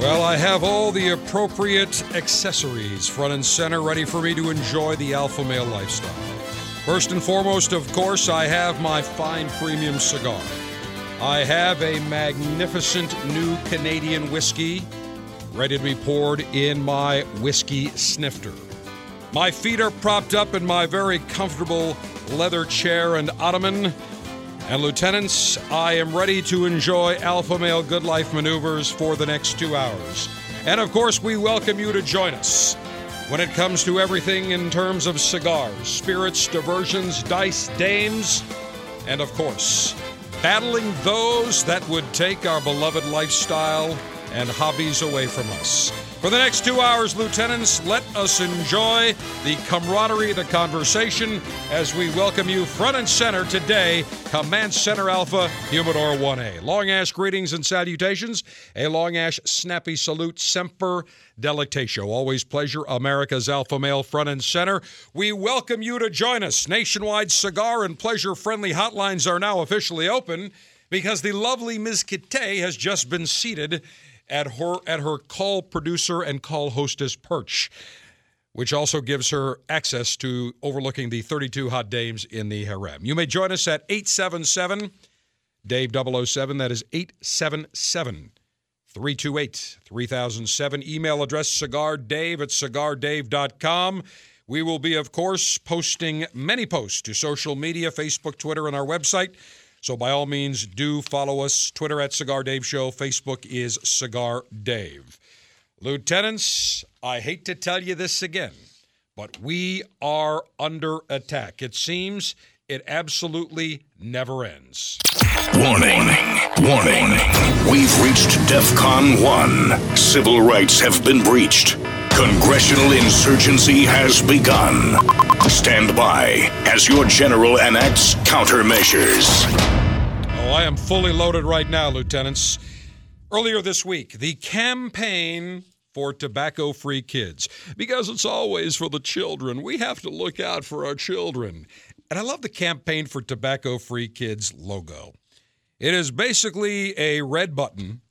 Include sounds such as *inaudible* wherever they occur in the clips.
Well, I have all the appropriate accessories front and center ready for me to enjoy the alpha male lifestyle. First and foremost, of course, I have my fine premium cigar. I have a magnificent new Canadian whiskey ready to be poured in my whiskey snifter. My feet are propped up in my very comfortable leather chair and ottoman and lieutenants, I am ready to enjoy Alpha Male Good Life maneuvers for the next two hours. And of course, we welcome you to join us when it comes to everything in terms of cigars, spirits, diversions, dice, dames, and of course, battling those that would take our beloved lifestyle and hobbies away from us. For the next two hours, Lieutenants, let us enjoy the camaraderie, the conversation, as we welcome you front and center today, Command Center Alpha, Humidor 1A. Long Ash greetings and salutations. A Long Ash snappy salute, Semper Delectatio. Always pleasure, America's Alpha Male front and center. We welcome you to join us. Nationwide cigar and pleasure friendly hotlines are now officially open because the lovely Ms. Kite has just been seated at her at her call producer and call hostess perch, which also gives her access to overlooking the 32 hot dames in the harem. You may join us at 877 Dave 007. That is 877 328 3007. Email address cigardave at cigardave.com. We will be, of course, posting many posts to social media, Facebook, Twitter, and our website. So by all means, do follow us. Twitter at Cigar Dave Show. Facebook is Cigar Dave. Lieutenants, I hate to tell you this again, but we are under attack. It seems it absolutely never ends. Warning, warning. We've reached DEFCON 1. Civil rights have been breached. Congressional insurgency has begun. Stand by as your general enacts countermeasures. Oh, I am fully loaded right now, lieutenants. Earlier this week, the campaign for tobacco free kids. Because it's always for the children. We have to look out for our children. And I love the campaign for tobacco free kids logo. It is basically a red button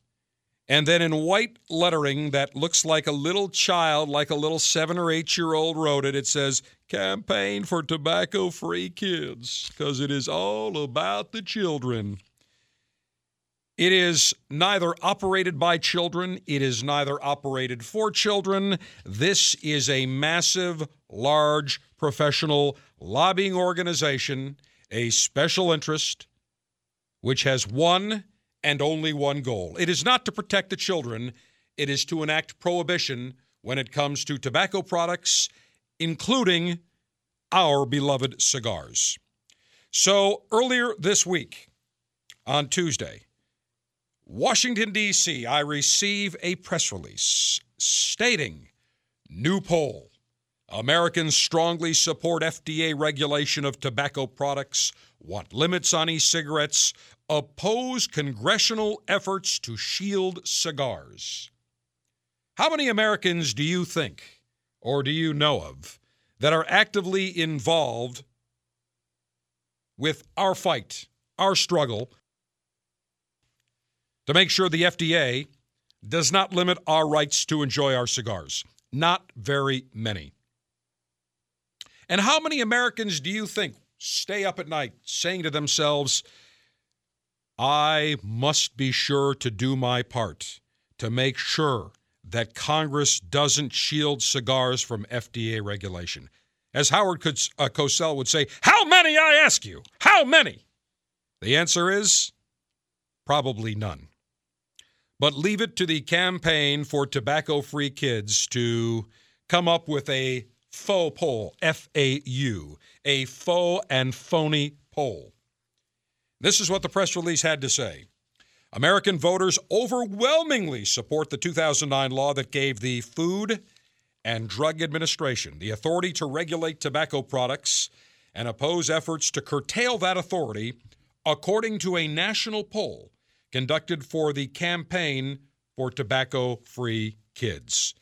and then in white lettering that looks like a little child, like a little seven or eight year old wrote it, it says, Campaign for Tobacco Free Kids, because it is all about the children. It is neither operated by children, it is neither operated for children. This is a massive, large, professional lobbying organization, a special interest, which has one and only one goal. It is not to protect the children, it is to enact prohibition when it comes to tobacco products, including our beloved cigars. So, earlier this week, on Tuesday, Washington, D.C., I receive a press release stating new poll. Americans strongly support FDA regulation of tobacco products, want limits on e cigarettes, oppose congressional efforts to shield cigars. How many Americans do you think, or do you know of, that are actively involved with our fight, our struggle to make sure the FDA does not limit our rights to enjoy our cigars? Not very many. And how many Americans do you think stay up at night saying to themselves, I must be sure to do my part to make sure that Congress doesn't shield cigars from FDA regulation. As Howard uh, Cosell would say, How many, I ask you? How many? The answer is probably none. But leave it to the campaign for tobacco free kids to come up with a faux poll, F A U, a faux and phony poll. This is what the press release had to say. American voters overwhelmingly support the 2009 law that gave the Food and Drug Administration the authority to regulate tobacco products and oppose efforts to curtail that authority, according to a national poll conducted for the Campaign for Tobacco Free Kids.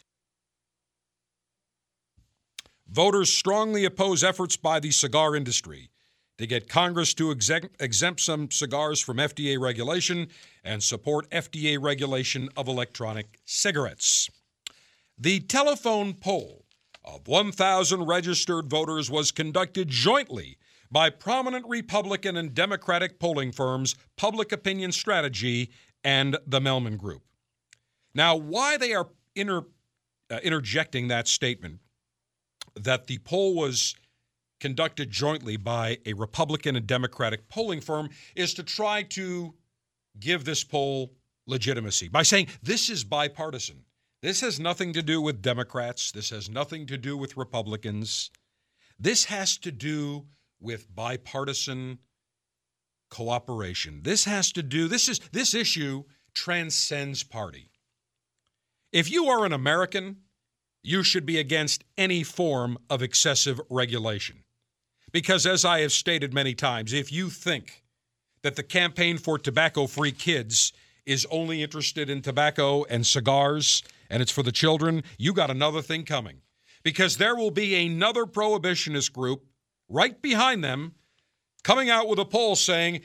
Voters strongly oppose efforts by the cigar industry to get Congress to exempt, some cigars from FDA regulation and support FDA regulation of electronic cigarettes. The telephone poll of 1,000 registered voters was conducted jointly by prominent Republican and Democratic polling firms Public Opinion Strategy and the Mellman Group. Now, why they are inter, uh, interjecting that statement that the poll was conducted jointly by a Republican and Democratic polling firm is to try to give this poll legitimacy by saying this is bipartisan. This has nothing to do with Democrats. This has nothing to do with Republicans. This has to do with bipartisan cooperation. This has to do this is this issue transcends party. If you are an American, you should be against any form of excessive regulation. Because, as I have stated many times, if you think that the campaign for tobacco free kids is only interested in tobacco and cigars and it's for the children, you got another thing coming. Because there will be another prohibitionist group right behind them coming out with a poll saying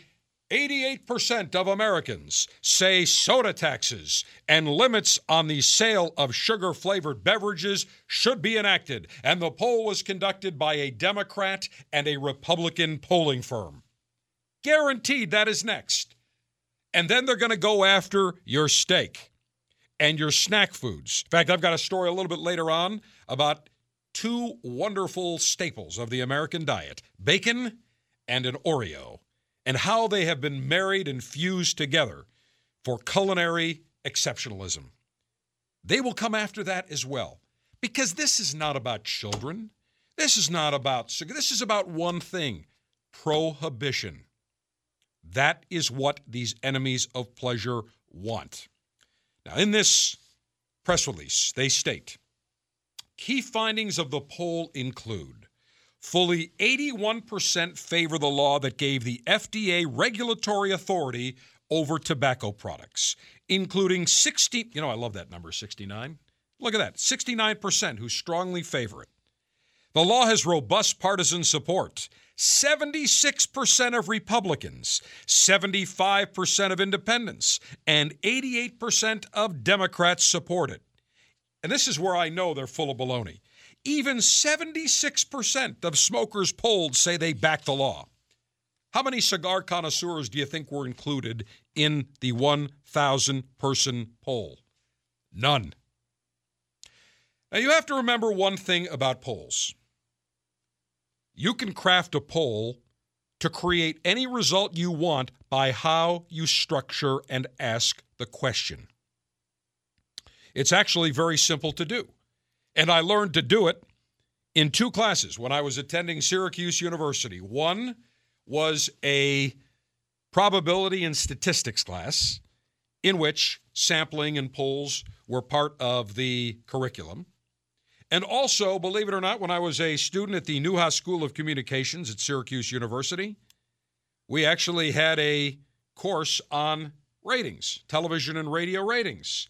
88% of Americans say soda taxes and limits on the sale of sugar flavored beverages should be enacted. And the poll was conducted by a Democrat and a Republican polling firm. Guaranteed that is next. And then they're going to go after your steak and your snack foods. In fact, I've got a story a little bit later on about two wonderful staples of the American diet bacon and an Oreo and how they have been married and fused together for culinary exceptionalism. They will come after that as well because this is not about children. This is not about, sugar. this is about one thing prohibition. That is what these enemies of pleasure want. Now, in this press release, they state key findings of the poll include fully 81% favor the law that gave the FDA regulatory authority over tobacco products, including 60, you know, I love that number, 69. Look at that, 69% who strongly favor it. The law has robust partisan support. 76% of Republicans, 75% of independents, and 88% of Democrats support it. And this is where I know they're full of baloney. Even 76% of smokers polled say they back the law. How many cigar connoisseurs do you think were included in the 1,000 person poll? None. Now, you have to remember one thing about polls you can craft a poll to create any result you want by how you structure and ask the question. It's actually very simple to do. And I learned to do it in two classes when I was attending Syracuse University. One was a probability and statistics class in which sampling and polls were part of the curriculum. And also, believe it or not, when I was a student at the Newhouse School of Communications at Syracuse University, we actually had a course on ratings, television and radio ratings.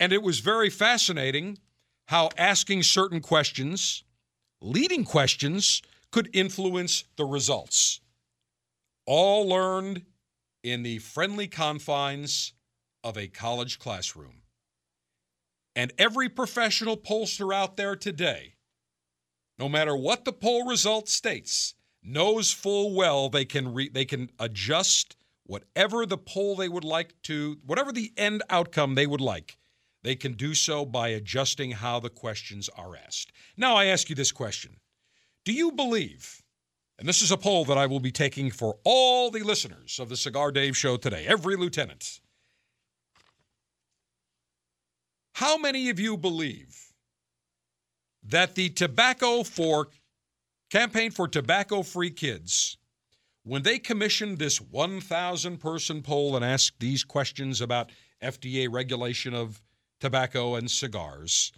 And it was very fascinating how asking certain questions, leading questions, could influence the results. All learned in the friendly confines of a college classroom. And every professional pollster out there today, no matter what the poll result states, knows full well they can re- they can adjust whatever the poll they would like to, whatever the end outcome they would like they can do so by adjusting how the questions are asked. Now, I ask you this question Do you believe And this is a poll that I will be taking for all the listeners of the Cigar Dave show today, every lieutenant. How many of you believe that the tobacco for campaign for tobacco free kids, when they commissioned this 1,000 person poll and asked these questions about FDA regulation of tobacco and cigars,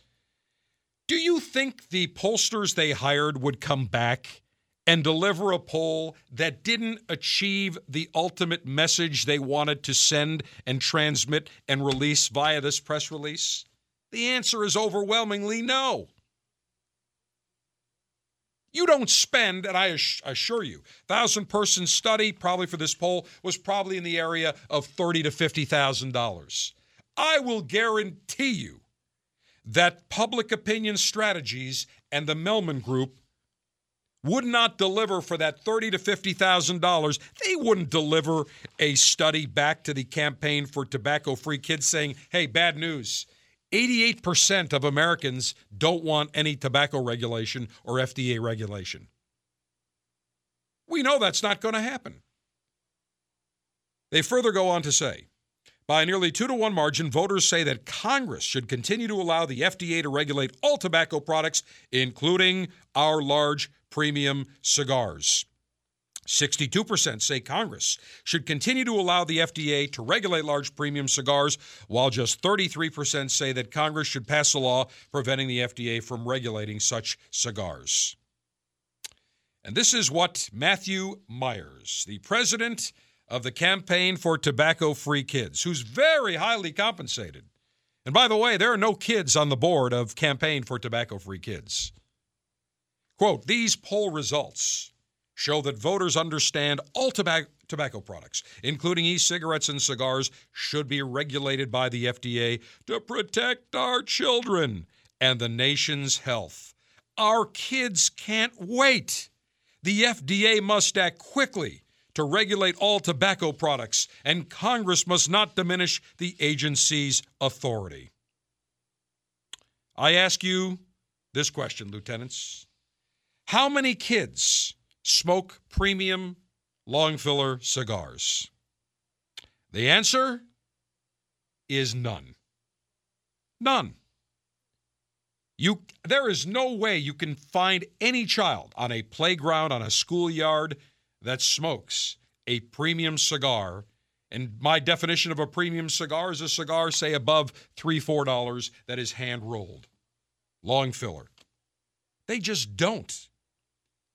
do you think the pollsters they hired would come back and deliver a poll that didn't achieve the ultimate message they wanted to send and transmit and release via this press release? The answer is overwhelmingly no. You don't spend, and I assure you, thousand person study probably for this poll was probably in the area of thirty to fifty thousand dollars. I will guarantee you that public opinion strategies and the Mellman Group would not deliver for that thirty to fifty thousand dollars. They wouldn't deliver a study back to the campaign for tobacco-free kids saying, "Hey, bad news." 88% of Americans don't want any tobacco regulation or FDA regulation. We know that's not going to happen. They further go on to say by a nearly two to one margin, voters say that Congress should continue to allow the FDA to regulate all tobacco products, including our large premium cigars. 62% say Congress should continue to allow the FDA to regulate large premium cigars, while just 33% say that Congress should pass a law preventing the FDA from regulating such cigars. And this is what Matthew Myers, the president of the Campaign for Tobacco Free Kids, who's very highly compensated. And by the way, there are no kids on the board of Campaign for Tobacco Free Kids. Quote, these poll results show that voters understand all tobacco, tobacco products, including e cigarettes and cigars, should be regulated by the FDA to protect our children and the nation's health. Our kids can't wait. The FDA must act quickly to regulate all tobacco products, and Congress must not diminish the agency's authority. I ask you this question, lieutenants. How many kids smoke premium long filler cigars? The answer is none. None. You, there is no way you can find any child on a playground, on a schoolyard that smokes a premium cigar. And my definition of a premium cigar is a cigar, say, above three, four dollars that is hand rolled, long filler. They just don't.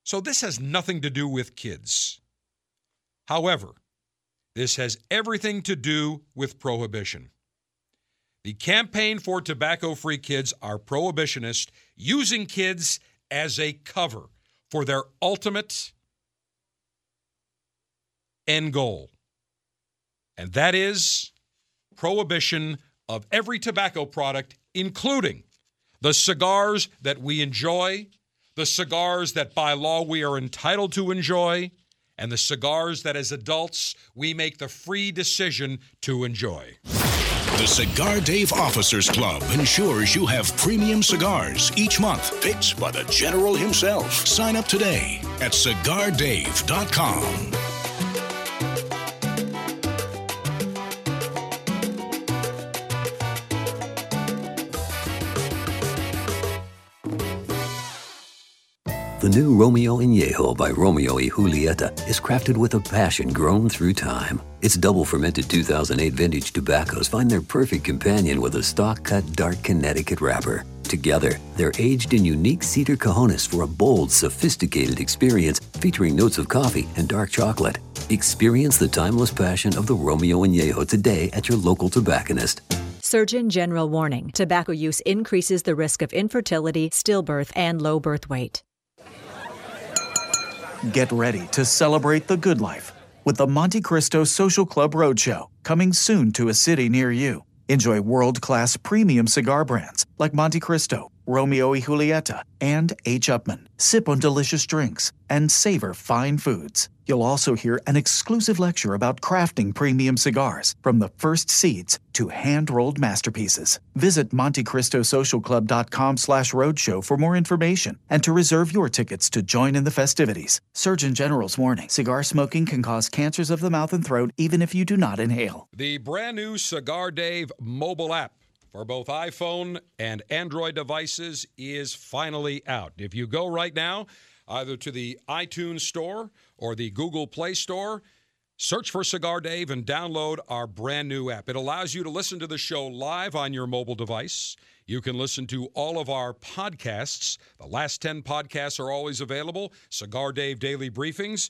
So this has nothing to do with kids. However, this has everything to do with prohibition. The campaign for tobacco free kids are prohibitionists using kids as a cover for their ultimate end goal. And that is prohibition of every tobacco product, including the cigars that we enjoy the cigars that by law we are entitled to enjoy, and the cigars that as adults we make the free decision to enjoy. The Cigar Dave Officers Club ensures you have premium cigars each month picked by the General himself. Sign up today at cigardave.com. The new Romeo Añejo by Romeo y Julieta is crafted with a passion grown through time. Its double fermented 2008 vintage tobaccos find their perfect companion with a stock cut dark Connecticut wrapper. Together, they're aged in unique cedar cajones for a bold, sophisticated experience featuring notes of coffee and dark chocolate. Experience the timeless passion of the Romeo Añejo today at your local tobacconist. Surgeon General warning tobacco use increases the risk of infertility, stillbirth, and low birth weight. Get ready to celebrate the good life with the Montecristo Social Club Roadshow coming soon to a city near you. Enjoy world class premium cigar brands like Montecristo, Romeo y Julieta, and H. Upmann. Sip on delicious drinks and savor fine foods. You'll also hear an exclusive lecture about crafting premium cigars from the first seeds to hand-rolled masterpieces. Visit MonteCristoSocialClub.com slash roadshow for more information and to reserve your tickets to join in the festivities. Surgeon General's warning, cigar smoking can cause cancers of the mouth and throat even if you do not inhale. The brand new Cigar Dave mobile app for both iPhone and Android devices is finally out. If you go right now, either to the iTunes Store or the Google Play Store, search for Cigar Dave and download our brand new app. It allows you to listen to the show live on your mobile device. You can listen to all of our podcasts. The last 10 podcasts are always available, Cigar Dave Daily Briefings.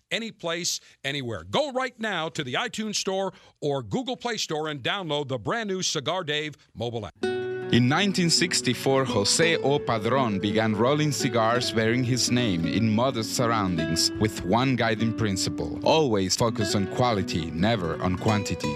any place, anywhere. Go right now to the iTunes Store or Google Play Store and download the brand new Cigar Dave mobile app. In 1964, Jose O. Padron began rolling cigars bearing his name in modest surroundings with one guiding principle always focus on quality, never on quantity.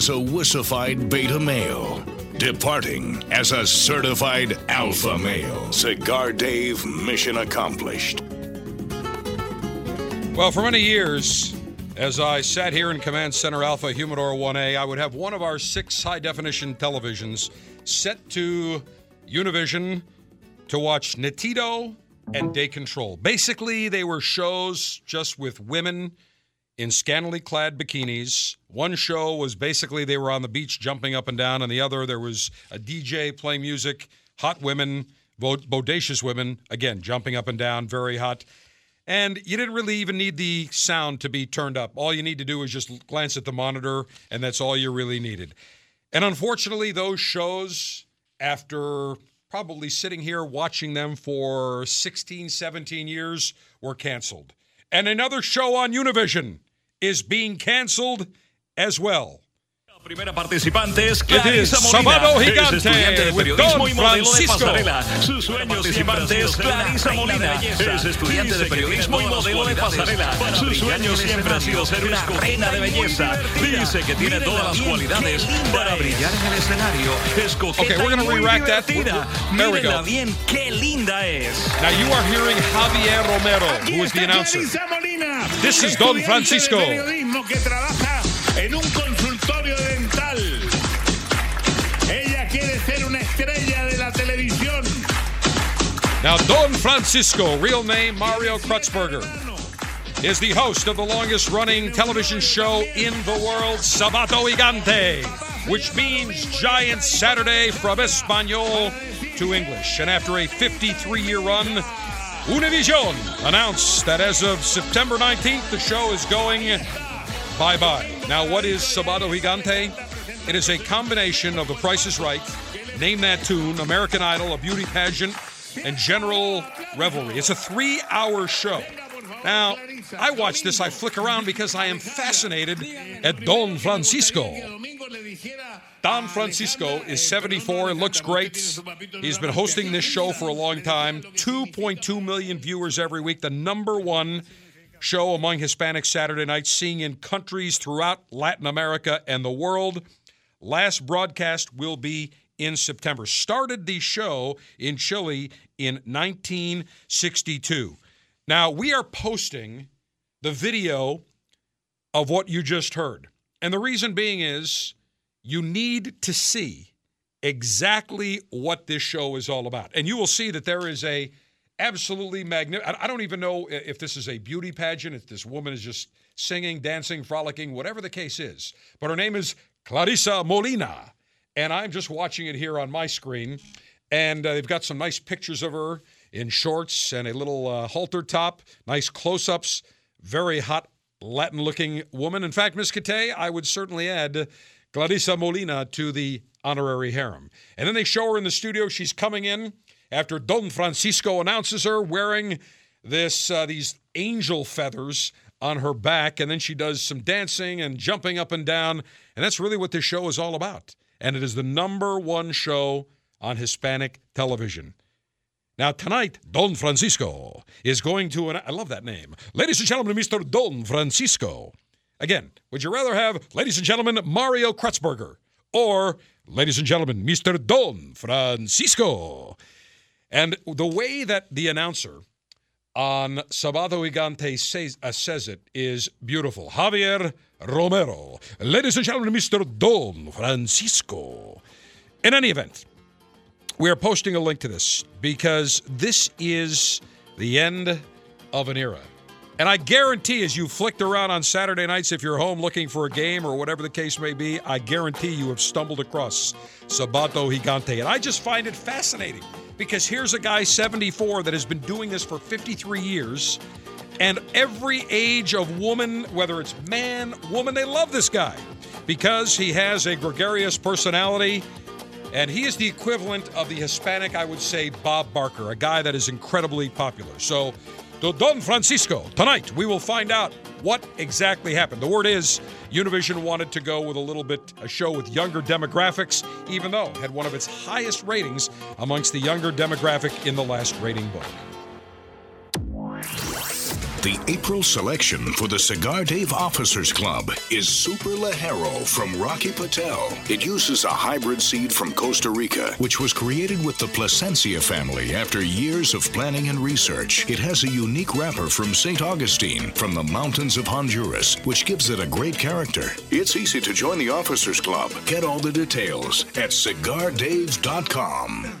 As a wussified beta male. Departing as a certified alpha male. Cigar Dave mission accomplished. Well, for many years, as I sat here in Command Center Alpha Humidor 1A, I would have one of our six high definition televisions set to Univision to watch Natido and Day Control. Basically, they were shows just with women in scantily clad bikinis. One show was basically they were on the beach jumping up and down, and the other there was a DJ playing music, hot women, bodacious women, again, jumping up and down, very hot. And you didn't really even need the sound to be turned up. All you need to do is just glance at the monitor, and that's all you really needed. And unfortunately, those shows, after probably sitting here watching them for 16, 17 years, were canceled. And another show on Univision is being canceled as well. Primera participante es Clarisa Molina. Gigante es estudiante de periodismo y modelo de pasarela. Su sueño participante es Clarisa Molina. Es estudiante de periodismo y modelo de pasarela. Su sueño siempre ha sido ser una reina de belleza. Dice que tiene todas las cualidades para brillar en el escenario. Es coqueta Okay, we're gonna y muy re-rack that. divertida. There we Mírenla go. bien, qué linda es. Now you are hearing Javier Romero, who is the announcer. This is Don Francisco. Periodismo que trabaja en un consultorio dental. Ella quiere ser una estrella de la televisión. Now, Don Francisco, real name Mario Kreutzberger, is the host of the longest running television show in the world, Sabado Gigante, which means Giant Saturday from Espanol to English. And after a 53 year run, Univision announced that as of September 19th, the show is going bye bye. Now, what is Sabado Gigante? It is a combination of The Price is Right, Name That Tune, American Idol, a beauty pageant, and general revelry. It's a three hour show. Now, I watch this, I flick around because I am fascinated at Don Francisco. Don Francisco is 74 and looks great. He's been hosting this show for a long time. 2.2 million viewers every week, the number one show among Hispanic Saturday nights, seen in countries throughout Latin America and the world. Last broadcast will be in September. Started the show in Chile in 1962. Now, we are posting the video of what you just heard. And the reason being is you need to see exactly what this show is all about. And you will see that there is a absolutely magnificent I don't even know if this is a beauty pageant, if this woman is just singing, dancing, frolicking, whatever the case is. But her name is Clarissa Molina. And I'm just watching it here on my screen. And uh, they've got some nice pictures of her in shorts and a little uh, halter top, nice close ups, very hot Latin looking woman. In fact, Miss Kate, I would certainly add Clarissa Molina to the honorary harem. And then they show her in the studio. She's coming in after Don Francisco announces her wearing this uh, these angel feathers on her back, and then she does some dancing and jumping up and down, and that's really what this show is all about. And it is the number one show on Hispanic television. Now, tonight, Don Francisco is going to, I love that name. Ladies and gentlemen, Mr. Don Francisco. Again, would you rather have, ladies and gentlemen, Mario Kreutzberger or, ladies and gentlemen, Mr. Don Francisco? And the way that the announcer on Sábado Gigante says, uh, says it is beautiful. Javier Romero. Ladies and gentlemen, Mr. Don Francisco. In any event, we are posting a link to this because this is the end of an era. And I guarantee, as you flicked around on Saturday nights, if you're home looking for a game or whatever the case may be, I guarantee you have stumbled across Sabado Gigante. And I just find it fascinating because here's a guy 74 that has been doing this for 53 years. And every age of woman, whether it's man, woman, they love this guy because he has a gregarious personality. And he is the equivalent of the Hispanic, I would say, Bob Barker, a guy that is incredibly popular. So, to Don Francisco, tonight we will find out what exactly happened. The word is Univision wanted to go with a little bit a show with younger demographics, even though it had one of its highest ratings amongst the younger demographic in the last rating book. The April selection for the Cigar Dave Officers Club is Super Ligero from Rocky Patel. It uses a hybrid seed from Costa Rica, which was created with the Plasencia family after years of planning and research. It has a unique wrapper from St. Augustine from the mountains of Honduras, which gives it a great character. It's easy to join the Officers Club. Get all the details at cigardave.com.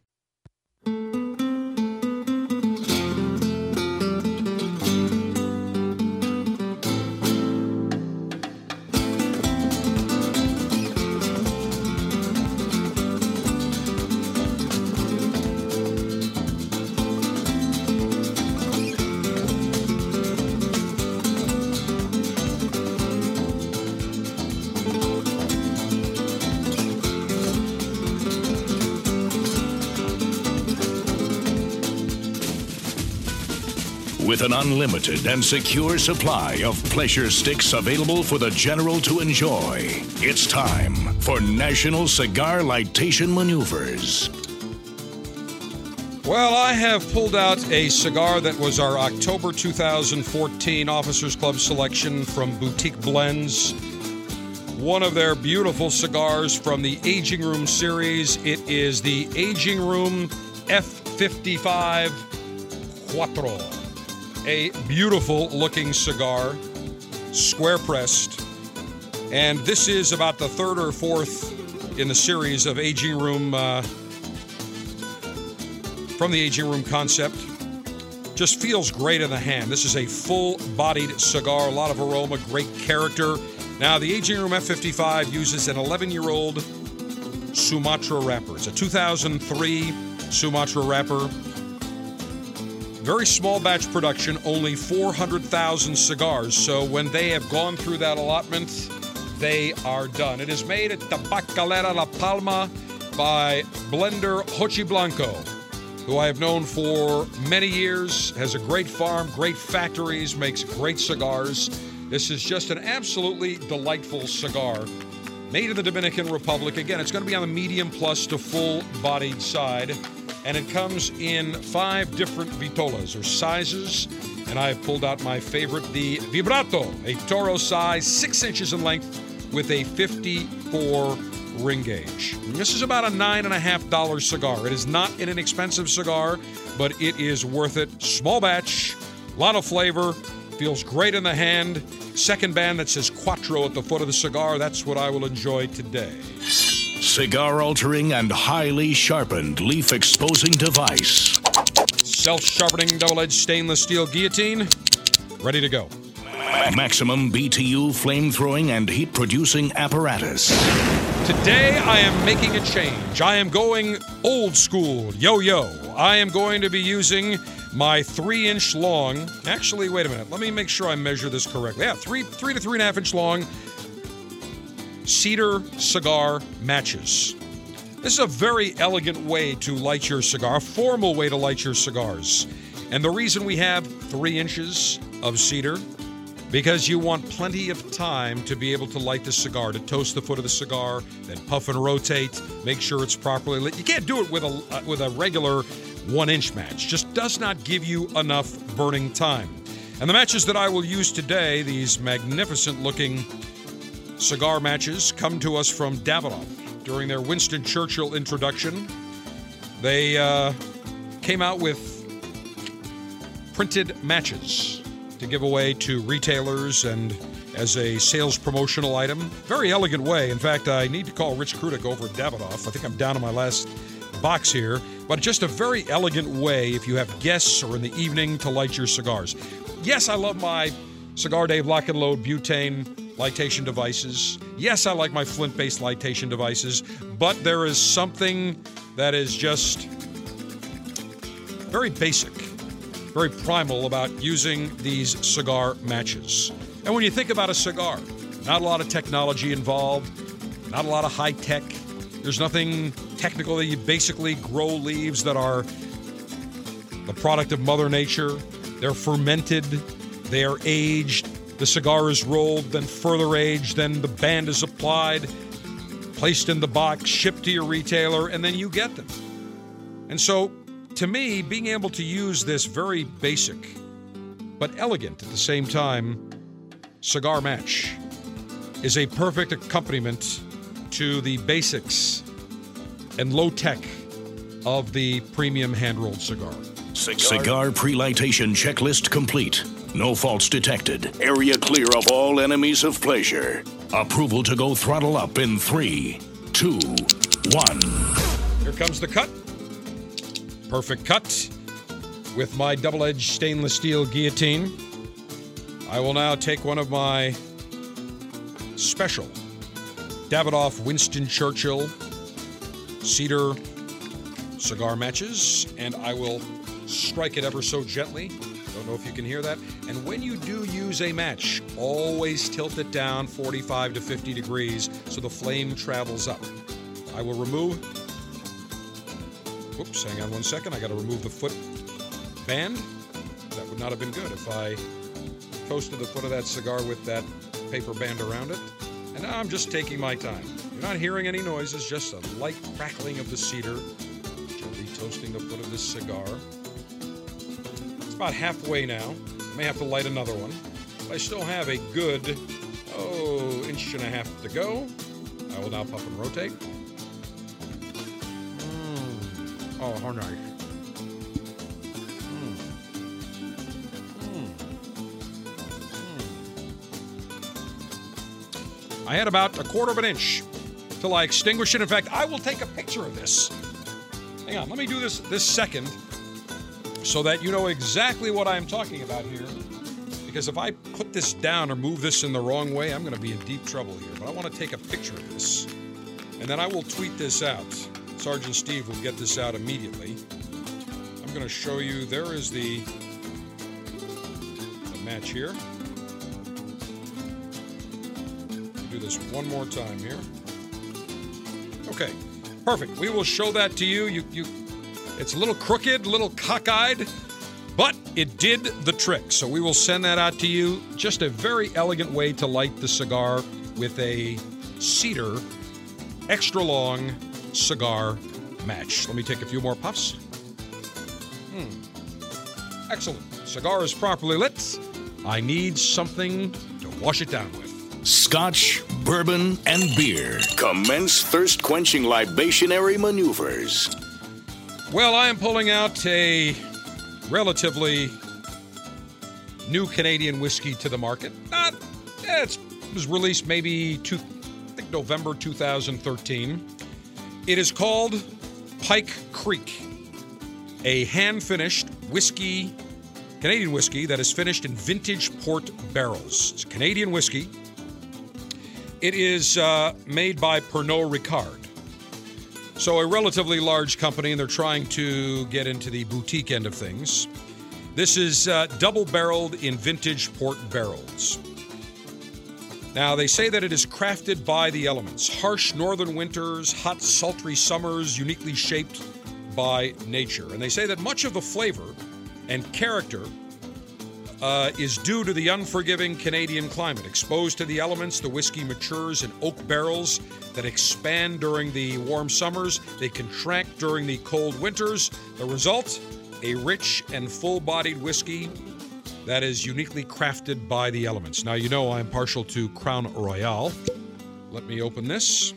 With an unlimited and secure supply of pleasure sticks available for the general to enjoy. It's time for National Cigar Lightation Maneuvers. Well, I have pulled out a cigar that was our October 2014 Officers Club selection from Boutique Blends. One of their beautiful cigars from the Aging Room series. It is the Aging Room F55 Cuatro. A beautiful looking cigar, square pressed. And this is about the third or fourth in the series of Aging Room. Uh, from the aging room concept. Just feels great in the hand. This is a full bodied cigar, a lot of aroma, great character. Now, the aging room F55 uses an 11 year old Sumatra wrapper. It's a 2003 Sumatra wrapper. Very small batch production, only 400,000 cigars. So when they have gone through that allotment, they are done. It is made at Tabacalera La Palma by blender Jochi Blanco who I have known for many years, has a great farm, great factories, makes great cigars. This is just an absolutely delightful cigar. Made in the Dominican Republic. Again, it's going to be on the medium plus to full bodied side. And it comes in five different vitolas or sizes. And I have pulled out my favorite, the Vibrato, a Toro size, six inches in length with a 54 ring gauge. This is about a nine and a half dollar cigar. It is not an inexpensive cigar, but it is worth it. Small batch, a lot of flavor, feels great in the hand. Second band that says Cuatro at the foot of the cigar. That's what I will enjoy today. Cigar altering and highly sharpened leaf exposing device. Self sharpening double edged stainless steel guillotine. Ready to go. Maximum BTU flame throwing and heat producing apparatus. Today I am making a change. I am going old school, yo yo. I am going to be using my three inch long. Actually, wait a minute. Let me make sure I measure this correctly. Yeah, three three to three and a half inch long cedar cigar matches. This is a very elegant way to light your cigar, a formal way to light your cigars. And the reason we have three inches of cedar because you want plenty of time to be able to light the cigar, to toast the foot of the cigar, then puff and rotate, make sure it's properly lit. You can't do it with a uh, with a regular one inch match. Just does not give you enough burning time. And the matches that I will use today, these magnificent looking cigar matches, come to us from Davidoff during their Winston Churchill introduction. They uh, came out with printed matches to give away to retailers and as a sales promotional item. Very elegant way. In fact, I need to call Rich Krudick over at Davidoff. I think I'm down to my last box here, but just a very elegant way if you have guests or in the evening to light your cigars. Yes, I love my Cigar Dave Lock and Load butane lightation devices. Yes, I like my flint based lightation devices, but there is something that is just very basic, very primal about using these cigar matches. And when you think about a cigar, not a lot of technology involved, not a lot of high tech. There's nothing technical you basically grow leaves that are the product of Mother Nature. They're fermented, they are aged, the cigar is rolled, then further aged, then the band is applied, placed in the box, shipped to your retailer, and then you get them. And so, to me, being able to use this very basic but elegant at the same time cigar match is a perfect accompaniment to the basics and low tech of the premium hand rolled cigar. Cigar, Cigar pre-lightation checklist complete. No faults detected. Area clear of all enemies of pleasure. Approval to go throttle up in three, two, one. Here comes the cut. Perfect cut with my double edged stainless steel guillotine. I will now take one of my special Davidoff Winston Churchill cedar cigar matches and I will strike it ever so gently. Don't know if you can hear that. And when you do use a match, always tilt it down 45 to 50 degrees so the flame travels up. I will remove. Oops, hang on one second. I got to remove the foot band that would not have been good if I toasted the foot of that cigar with that paper band around it. And now I'm just taking my time. You're not hearing any noises, just a light crackling of the cedar. Gently toasting the foot of this cigar. About halfway now. May have to light another one. But I still have a good, oh, inch and a half to go. I will now puff and rotate. Mm. Oh, how nice. Mm. Mm. I had about a quarter of an inch till I extinguish it. In fact, I will take a picture of this. Hang on, let me do this this second so that you know exactly what I'm talking about here. Because if I put this down or move this in the wrong way, I'm going to be in deep trouble here. But I want to take a picture of this. And then I will tweet this out. Sergeant Steve will get this out immediately. I'm going to show you. There is the, the match here. Do this one more time here. Okay, perfect. We will show that to you. You, you. It's a little crooked, a little cockeyed, but it did the trick. So we will send that out to you. Just a very elegant way to light the cigar with a cedar extra long cigar match. Let me take a few more puffs. Hmm. Excellent. Cigar is properly lit. I need something to wash it down with. Scotch, bourbon, and beer. Commence thirst quenching libationary maneuvers. Well, I am pulling out a relatively new Canadian whiskey to the market. Not, it was released maybe two, I think November 2013. It is called Pike Creek, a hand finished whiskey, Canadian whiskey that is finished in vintage port barrels. It's Canadian whiskey. It is uh, made by Pernod Ricard. So, a relatively large company, and they're trying to get into the boutique end of things. This is uh, double barreled in vintage port barrels. Now, they say that it is crafted by the elements harsh northern winters, hot, sultry summers, uniquely shaped by nature. And they say that much of the flavor and character uh, is due to the unforgiving Canadian climate. Exposed to the elements, the whiskey matures in oak barrels that expand during the warm summers, they contract during the cold winters. The result? A rich and full bodied whiskey that is uniquely crafted by the elements. Now, you know I'm partial to Crown Royal. Let me open this.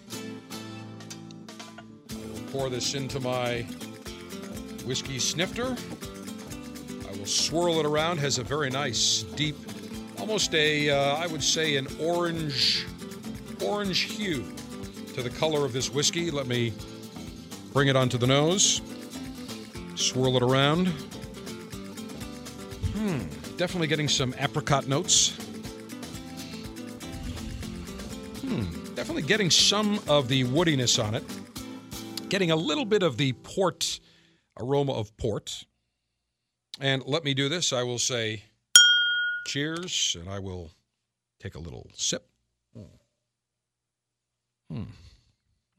I will pour this into my whiskey snifter. Will swirl it around. Has a very nice, deep, almost a, uh, I would say, an orange, orange hue to the color of this whiskey. Let me bring it onto the nose. Swirl it around. Hmm, definitely getting some apricot notes. Hmm, definitely getting some of the woodiness on it. Getting a little bit of the port aroma of port. And let me do this. I will say cheers, and I will take a little sip. Hmm.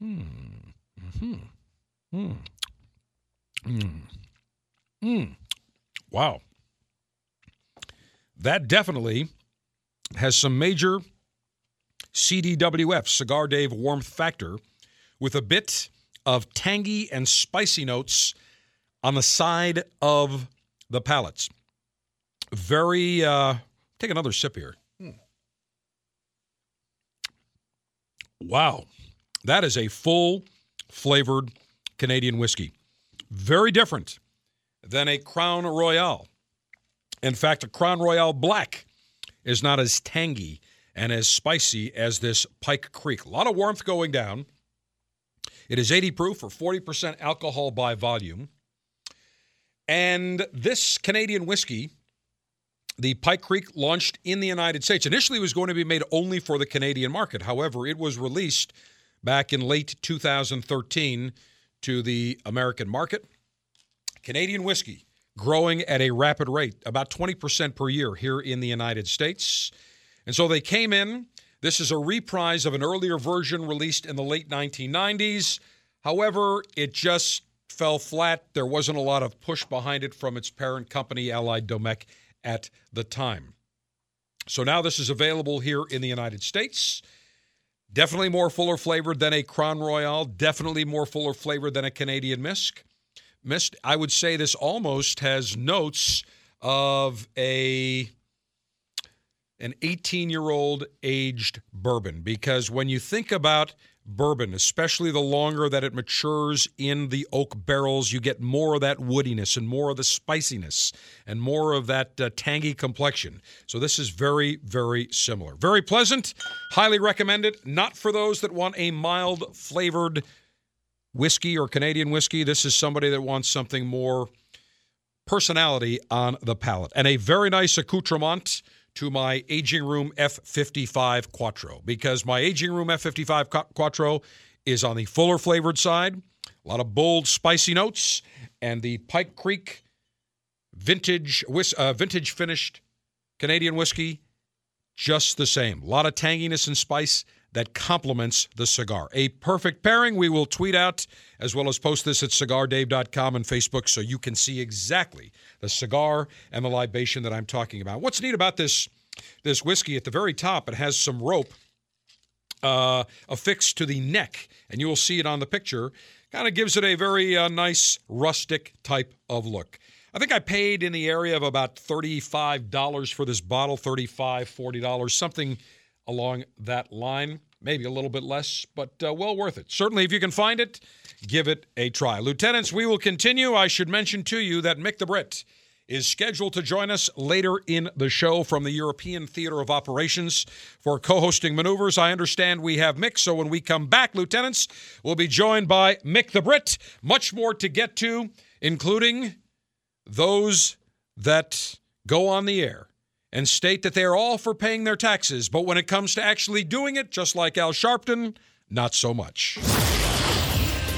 Hmm. Hmm. Hmm. Mm. Mm. Wow. That definitely has some major CDWF, Cigar Dave warmth factor, with a bit of tangy and spicy notes on the side of the palates. Very, uh, take another sip here. Hmm. Wow. That is a full flavored Canadian whiskey. Very different than a Crown Royal. In fact, a Crown Royal Black is not as tangy and as spicy as this Pike Creek. A lot of warmth going down. It is 80 proof or 40% alcohol by volume. And this Canadian whiskey, the Pike Creek, launched in the United States. Initially, it was going to be made only for the Canadian market. However, it was released back in late 2013 to the American market. Canadian whiskey growing at a rapid rate, about 20% per year here in the United States. And so they came in. This is a reprise of an earlier version released in the late 1990s. However, it just fell flat. There wasn't a lot of push behind it from its parent company, Allied Domecq at the time. So now this is available here in the United States. Definitely more fuller flavored than a Crown Royal. Definitely more fuller flavored than a Canadian Mist. Mist. I would say this almost has notes of a an 18 year old aged bourbon because when you think about bourbon, especially the longer that it matures in the oak barrels, you get more of that woodiness and more of the spiciness and more of that uh, tangy complexion. So this is very, very similar. Very pleasant. Highly recommended. Not for those that want a mild flavored whiskey or Canadian whiskey. This is somebody that wants something more personality on the palate. And a very nice accoutrement to my aging room F55 Quattro because my aging room F55 Quattro is on the fuller flavored side, a lot of bold, spicy notes, and the Pike Creek vintage uh, vintage finished Canadian whiskey just the same. A lot of tanginess and spice that complements the cigar. A perfect pairing. We will tweet out as well as post this at cigardave.com and Facebook so you can see exactly the cigar and the libation that I'm talking about. What's neat about this this whiskey at the very top, it has some rope uh, affixed to the neck, and you will see it on the picture. Kind of gives it a very uh, nice rustic type of look. I think I paid in the area of about $35 for this bottle, $35, $40, something along that line. Maybe a little bit less, but uh, well worth it. Certainly, if you can find it, give it a try. Lieutenants, we will continue. I should mention to you that Mick the Brit is scheduled to join us later in the show from the European Theater of Operations for co hosting maneuvers. I understand we have Mick, so when we come back, Lieutenants, we'll be joined by Mick the Brit. Much more to get to, including those that go on the air and state that they are all for paying their taxes, but when it comes to actually doing it, just like Al Sharpton, not so much.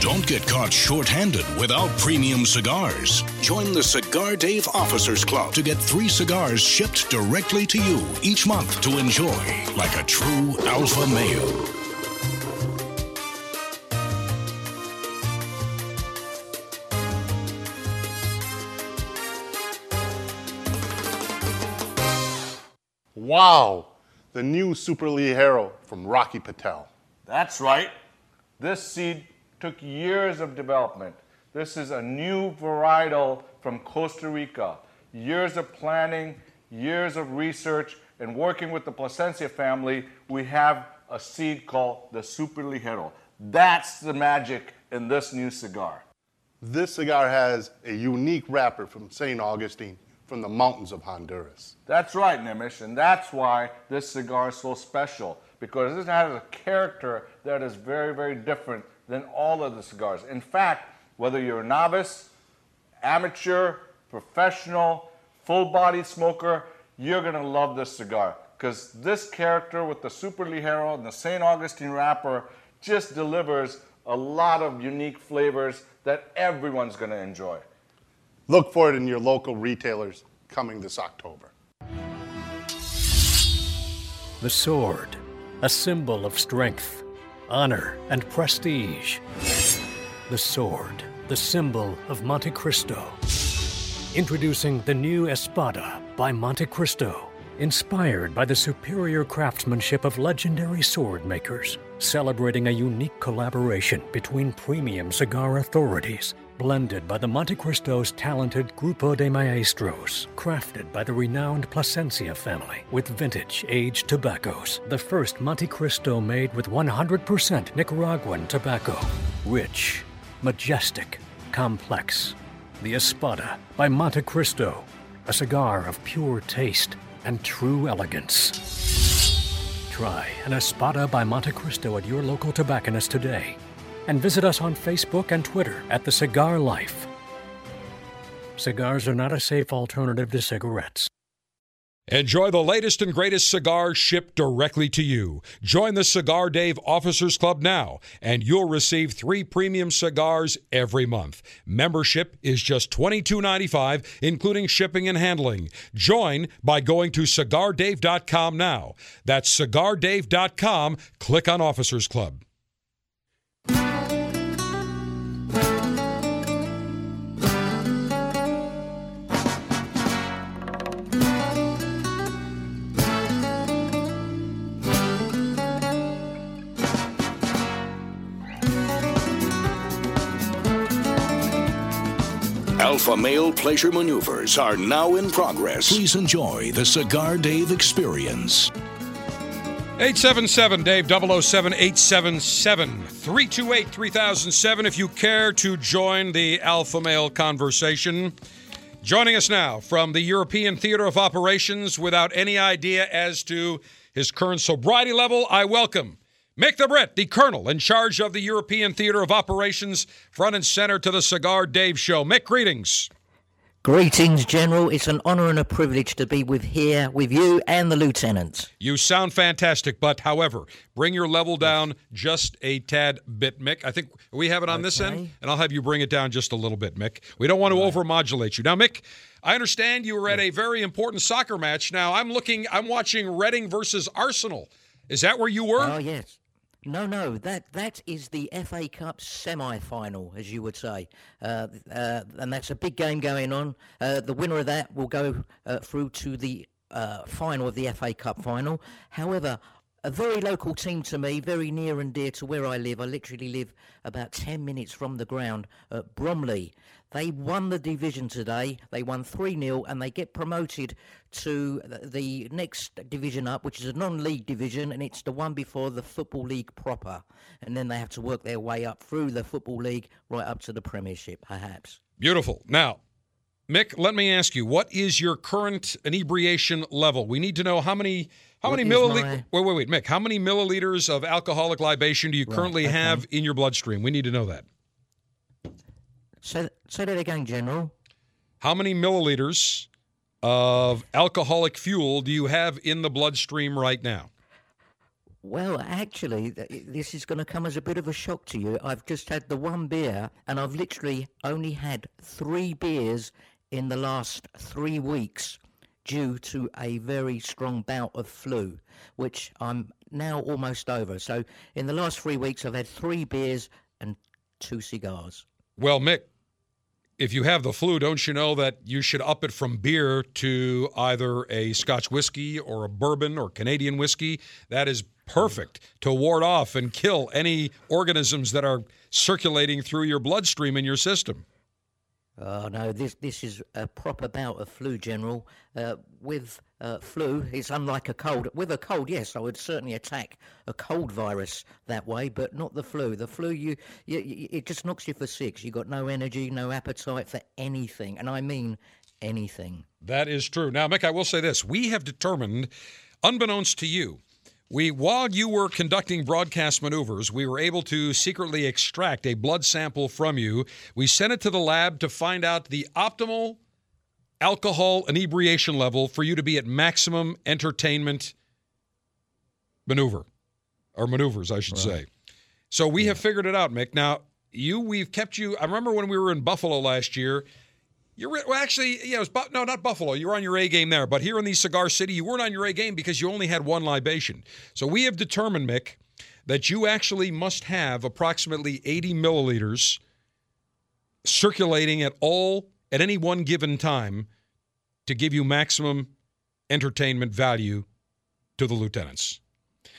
Don't get caught short-handed without premium cigars. Join the Cigar Dave Officers Club to get three cigars shipped directly to you each month to enjoy like a true alpha male. Wow, the new Super Ligero from Rocky Patel. That's right. This seed took years of development. This is a new varietal from Costa Rica. Years of planning, years of research, and working with the Plasencia family, we have a seed called the Super Ligero. That's the magic in this new cigar. This cigar has a unique wrapper from St. Augustine from the mountains of Honduras. That's right, Nimish, and that's why this cigar is so special because it has a character that is very, very different than all of the cigars. In fact, whether you're a novice, amateur, professional, full body smoker, you're gonna love this cigar because this character with the Super Ligero and the St. Augustine wrapper just delivers a lot of unique flavors that everyone's gonna enjoy. Look for it in your local retailers coming this October. The sword, a symbol of strength honor, and prestige. The sword, the symbol of Montecristo. Introducing the new Espada by Montecristo, inspired by the superior craftsmanship of legendary sword makers, celebrating a unique collaboration between premium cigar authorities blended by the Montecristo's talented Grupo de Maestros, crafted by the renowned Plasencia family with vintage aged tobaccos. The first Montecristo made with 100% Nicaraguan tobacco. Rich, majestic, complex. The Espada by Montecristo, a cigar of pure taste and true elegance. Try an Espada by Montecristo at your local tobacconist today and visit us on Facebook and Twitter at The Cigar Life. Cigars are not a safe alternative to cigarettes. Enjoy the latest and greatest cigars shipped directly to you. Join the Cigar Dave Officers Club now, and you'll receive three premium cigars every month. Membership is just $22.95, including shipping and handling. Join by going to cigardave.com now. That's cigardave.com. Click on Officers Club. Alpha male pleasure maneuvers are now in progress. Please enjoy the Cigar Dave experience. 877 Dave 007 877 328 3007 if you care to join the Alpha Male conversation. Joining us now from the European Theater of Operations without any idea as to his current sobriety level, I welcome Mick the Brit, the colonel in charge of the European Theater of Operations, front and center to the Cigar Dave Show. Mick, greetings. Greetings, General. It's an honor and a privilege to be with here with you and the lieutenants. You sound fantastic, but however, bring your level down just a tad bit, Mick. I think we have it on okay. this end, and I'll have you bring it down just a little bit, Mick. We don't want to right. overmodulate you. Now, Mick, I understand you were at a very important soccer match. Now, I'm looking, I'm watching Reading versus Arsenal. Is that where you were? Oh, yes. No, no, that that is the FA Cup semi-final, as you would say, uh, uh, and that's a big game going on. Uh, the winner of that will go uh, through to the uh, final of the FA Cup final. However, a very local team to me, very near and dear to where I live. I literally live about 10 minutes from the ground at Bromley. They won the division today. They won 3 0 and they get promoted to the next division up, which is a non league division, and it's the one before the Football League proper. And then they have to work their way up through the Football League right up to the Premiership, perhaps. Beautiful. Now, Mick, let me ask you, what is your current inebriation level? We need to know how many how what many milliliters? My... Wait, wait, wait, Mick. How many milliliters of alcoholic libation do you right, currently okay. have in your bloodstream? We need to know that. Say, say that again, General. How many milliliters of alcoholic fuel do you have in the bloodstream right now? Well, actually, this is going to come as a bit of a shock to you. I've just had the one beer, and I've literally only had three beers in the last three weeks due to a very strong bout of flu, which I'm now almost over. So in the last three weeks, I've had three beers and two cigars. Well, Mick, if you have the flu, don't you know that you should up it from beer to either a Scotch whiskey or a bourbon or Canadian whiskey? That is perfect to ward off and kill any organisms that are circulating through your bloodstream in your system. Oh no, this this is a proper bout of flu, General. Uh, with uh, flu, it's unlike a cold. With a cold, yes, I would certainly attack a cold virus that way, but not the flu. The flu, you, you it just knocks you for six. You got no energy, no appetite for anything, and I mean anything. That is true. Now, Mick, I will say this: we have determined, unbeknownst to you, we, while you were conducting broadcast maneuvers, we were able to secretly extract a blood sample from you. We sent it to the lab to find out the optimal alcohol inebriation level for you to be at maximum entertainment maneuver, or maneuvers, I should right. say. So we yeah. have figured it out, Mick. Now, you, we've kept you. I remember when we were in Buffalo last year you're well, actually, yeah, it was no, not Buffalo. You were on your A game there, but here in the Cigar City, you weren't on your A game because you only had one libation. So we have determined, Mick, that you actually must have approximately 80 milliliters circulating at all at any one given time to give you maximum entertainment value to the lieutenants.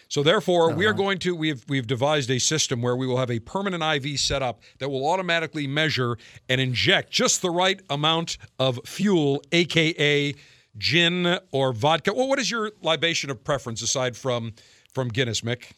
So therefore, uh-huh. we are uh-huh. going to we've we've devised a system where we will have a permanent IV set up that will automatically measure and inject just the right amount of fuel, aka gin or vodka. Well, what is your libation of preference aside from from Guinness, Mick?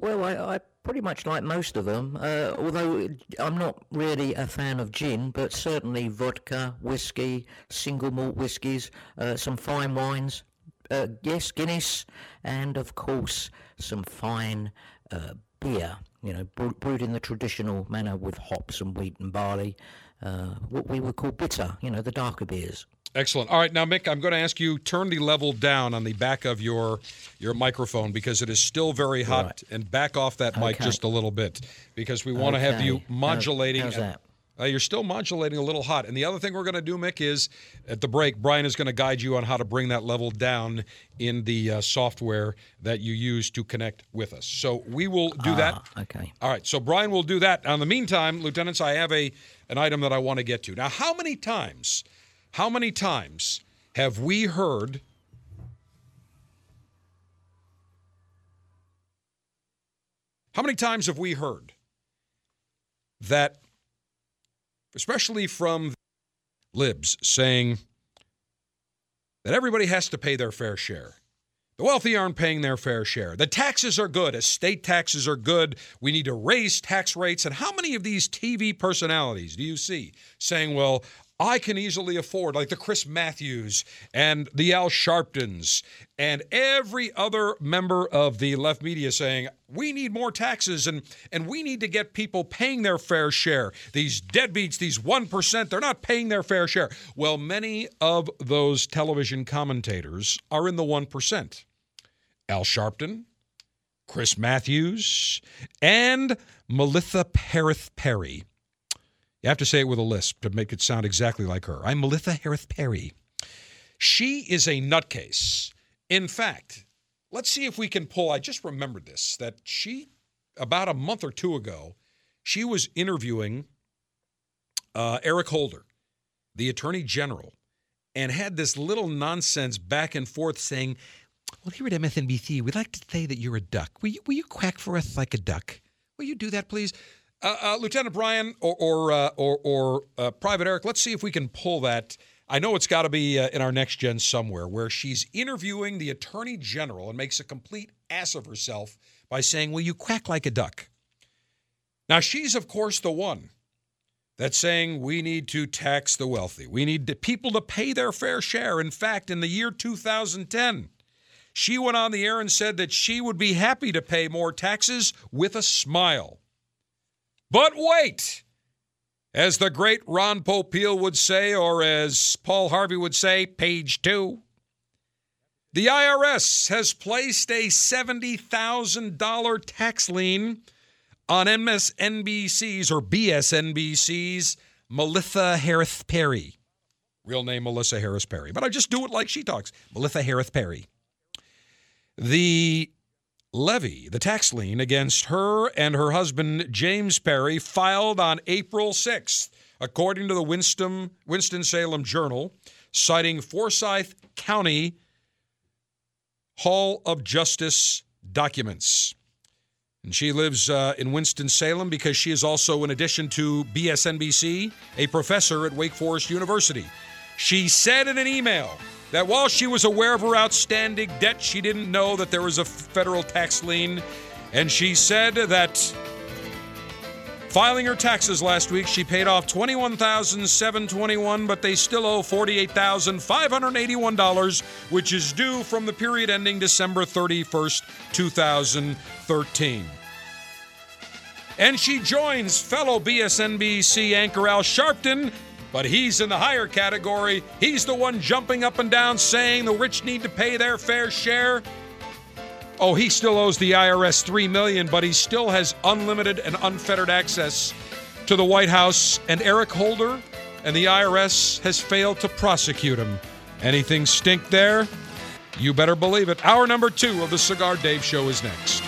Well, I, I pretty much like most of them. Uh, although I'm not really a fan of gin, but certainly vodka, whiskey, single malt whiskies, uh, some fine wines, uh, yes, Guinness, and of course some fine uh, beer. You know, brewed in the traditional manner with hops and wheat and barley. Uh, what we would call bitter. You know, the darker beers. Excellent. All right, now Mick, I'm going to ask you turn the level down on the back of your your microphone because it is still very hot, right. and back off that okay. mic just a little bit because we want okay. to have you modulating. How's, that? Uh, you're still modulating a little hot. And the other thing we're going to do, Mick, is at the break, Brian is going to guide you on how to bring that level down in the uh, software that you use to connect with us. So we will do ah, that. Okay. All right. So Brian will do that. Now, In the meantime, lieutenants, I have a an item that I want to get to. Now, how many times, how many times have we heard? How many times have we heard that especially from libs, saying that everybody has to pay their fair share. The wealthy aren't paying their fair share. The taxes are good. Estate taxes are good. We need to raise tax rates. And how many of these TV personalities do you see saying, well, I can easily afford, like the Chris Matthews and the Al Sharptons and every other member of the left media saying, we need more taxes and, and we need to get people paying their fair share. These deadbeats, these 1%, they're not paying their fair share. Well, many of those television commentators are in the 1%. Al Sharpton, Chris Matthews, and Melissa Harris Perry. You have to say it with a lisp to make it sound exactly like her. I'm Melissa Harris Perry. She is a nutcase. In fact, let's see if we can pull. I just remembered this that she, about a month or two ago, she was interviewing uh, Eric Holder, the attorney general, and had this little nonsense back and forth saying, Well, here at MSNBC, we'd like to say that you're a duck. Will you, will you quack for us like a duck? Will you do that, please? Uh, uh, Lieutenant Brian or or uh, or, or uh, Private Eric, let's see if we can pull that. I know it's got to be in our next gen somewhere, where she's interviewing the Attorney General and makes a complete ass of herself by saying, "Will you quack like a duck?" Now she's of course the one that's saying we need to tax the wealthy. We need people to pay their fair share. In fact, in the year 2010. She went on the air and said that she would be happy to pay more taxes with a smile. But wait! As the great Ron Popeil would say, or as Paul Harvey would say, page two. The IRS has placed a $70,000 tax lien on MSNBC's or BSNBC's Melissa Harris Perry. Real name Melissa Harris Perry, but I just do it like she talks. Melissa Harris Perry. The levy, the tax lien against her and her husband James Perry, filed on April 6th, according to the Winston Winston-Salem Journal, citing Forsyth County Hall of Justice documents. And she lives uh, in Winston-Salem because she is also, in addition to BSNBC, a professor at Wake Forest University. She said in an email that while she was aware of her outstanding debt, she didn't know that there was a federal tax lien. And she said that filing her taxes last week, she paid off 21,721, but they still owe $48,581, which is due from the period ending December 31st, 2013. And she joins fellow BSNBC anchor Al Sharpton but he's in the higher category. He's the one jumping up and down saying the rich need to pay their fair share. Oh, he still owes the IRS 3 million, but he still has unlimited and unfettered access to the White House and Eric Holder, and the IRS has failed to prosecute him. Anything stink there? You better believe it. Hour number 2 of the Cigar Dave show is next.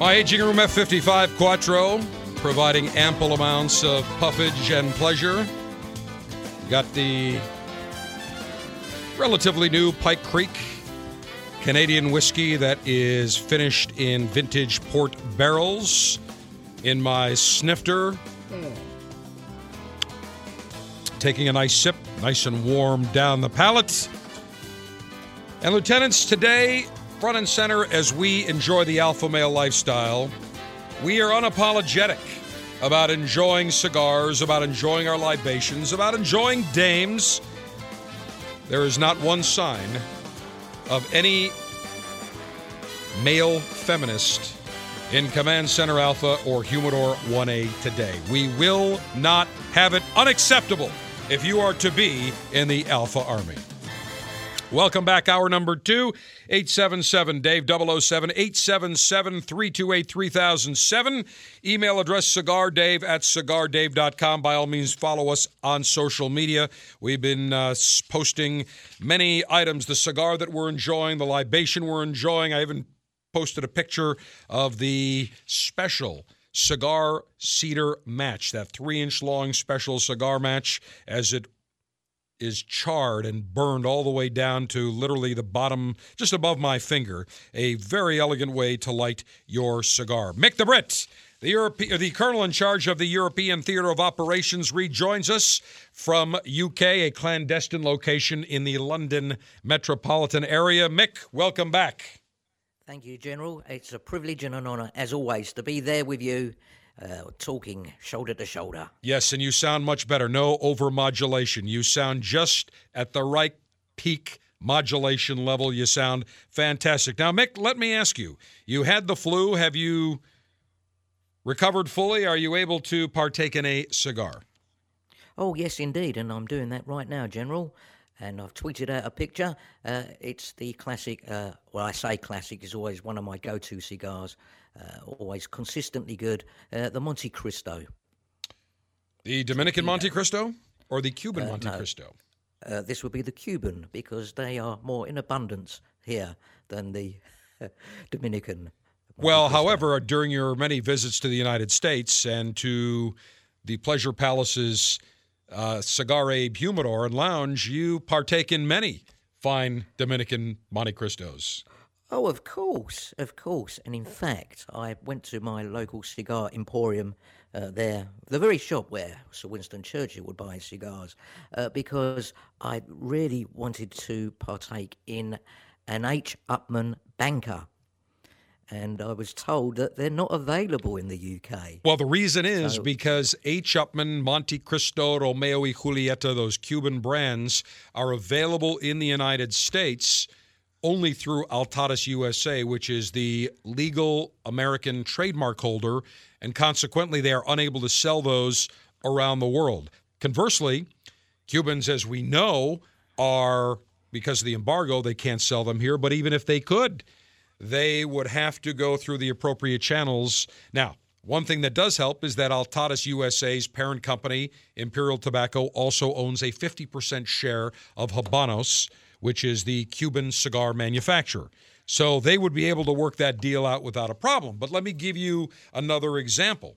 My aging room F55 Quattro, providing ample amounts of puffage and pleasure. Got the relatively new Pike Creek Canadian whiskey that is finished in vintage port barrels in my snifter. Taking a nice sip, nice and warm down the palate. And, Lieutenants, today front and center as we enjoy the alpha male lifestyle. We are unapologetic about enjoying cigars, about enjoying our libations, about enjoying dames. There is not one sign of any male feminist in Command Center Alpha or Humidor 1A today. We will not have it unacceptable if you are to be in the Alpha Army. Welcome back, hour number two, 877 Dave 007, 877 328 3007. Email address cigardave at cigardave.com. By all means, follow us on social media. We've been uh, posting many items the cigar that we're enjoying, the libation we're enjoying. I even posted a picture of the special cigar cedar match, that three inch long special cigar match, as it is charred and burned all the way down to literally the bottom, just above my finger. A very elegant way to light your cigar. Mick the Brit, the, Europe- the colonel in charge of the European Theater of Operations, rejoins us from UK, a clandestine location in the London metropolitan area. Mick, welcome back. Thank you, General. It's a privilege and an honour, as always, to be there with you uh, talking shoulder to shoulder. Yes, and you sound much better. No overmodulation. You sound just at the right peak modulation level. You sound fantastic. Now, Mick, let me ask you you had the flu. Have you recovered fully? Are you able to partake in a cigar? Oh, yes, indeed, and I'm doing that right now, General. And I've tweeted out a picture. Uh, it's the classic, uh, well, I say classic, is always one of my go to cigars, uh, always consistently good, uh, the Montecristo. The Dominican Montecristo or the Cuban Uh, Monte no. Cristo? Uh, this would be the Cuban because they are more in abundance here than the *laughs* Dominican. Well, however, during your many visits to the United States and to the Pleasure Palace's uh, Cigar Abe Humidor and Lounge, you partake in many fine Dominican Montecristos. Oh, of course, of course. And in fact, I went to my local cigar emporium uh, there, the very shop where Sir Winston Churchill would buy his cigars, uh, because I really wanted to partake in an H. Upmann Banker. And I was told that they're not available in the UK. Well, the reason is So- because H. Upmann, Monte Cristo, Romeo y Julieta, those Cuban brands, are available in the United States only through Altadis USA, which is the legal American trademark holder, and consequently, they are unable to sell those around the world. Conversely, Cubans, as we know, are because of the embargo, they can't sell them here. But even if they could, they would have to go through the appropriate channels. Now, one thing that does help is that Altadis USA's parent company, Imperial Tobacco, also owns a 50% share of Habanos, which is the Cuban cigar manufacturer. So they would be able to work that deal out without a problem. But let me give you another example.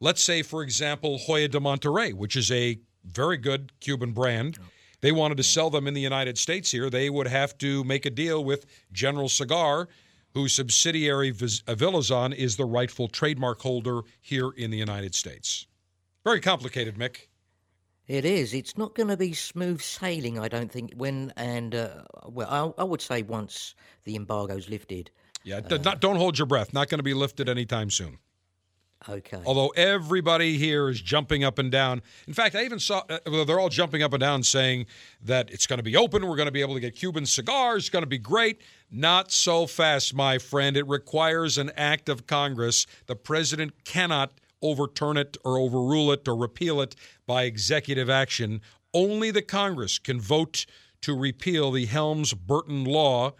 Let's say, for example, Hoyo de Monterrey, which is a very good Cuban brand. They wanted to sell them in the United States here. They would have to make a deal with General Cigar, whose subsidiary Viz- Villazon is the rightful trademark holder here in the United States. Very complicated, Mick. It is. It's not going to be smooth sailing, I don't think. When and uh, well, I, I would say once the embargo's lifted. Yeah, d- not, don't hold your breath. Not going to be lifted anytime soon. Okay. Although everybody here is jumping up and down. In fact, I even saw uh, they're all jumping up and down saying that it's going to be open. We're going to be able to get Cuban cigars. It's going to be great. Not so fast, my friend. It requires an act of Congress. The president cannot overturn it or overrule it or repeal it by executive action. Only the Congress can vote to repeal the Helms Burton law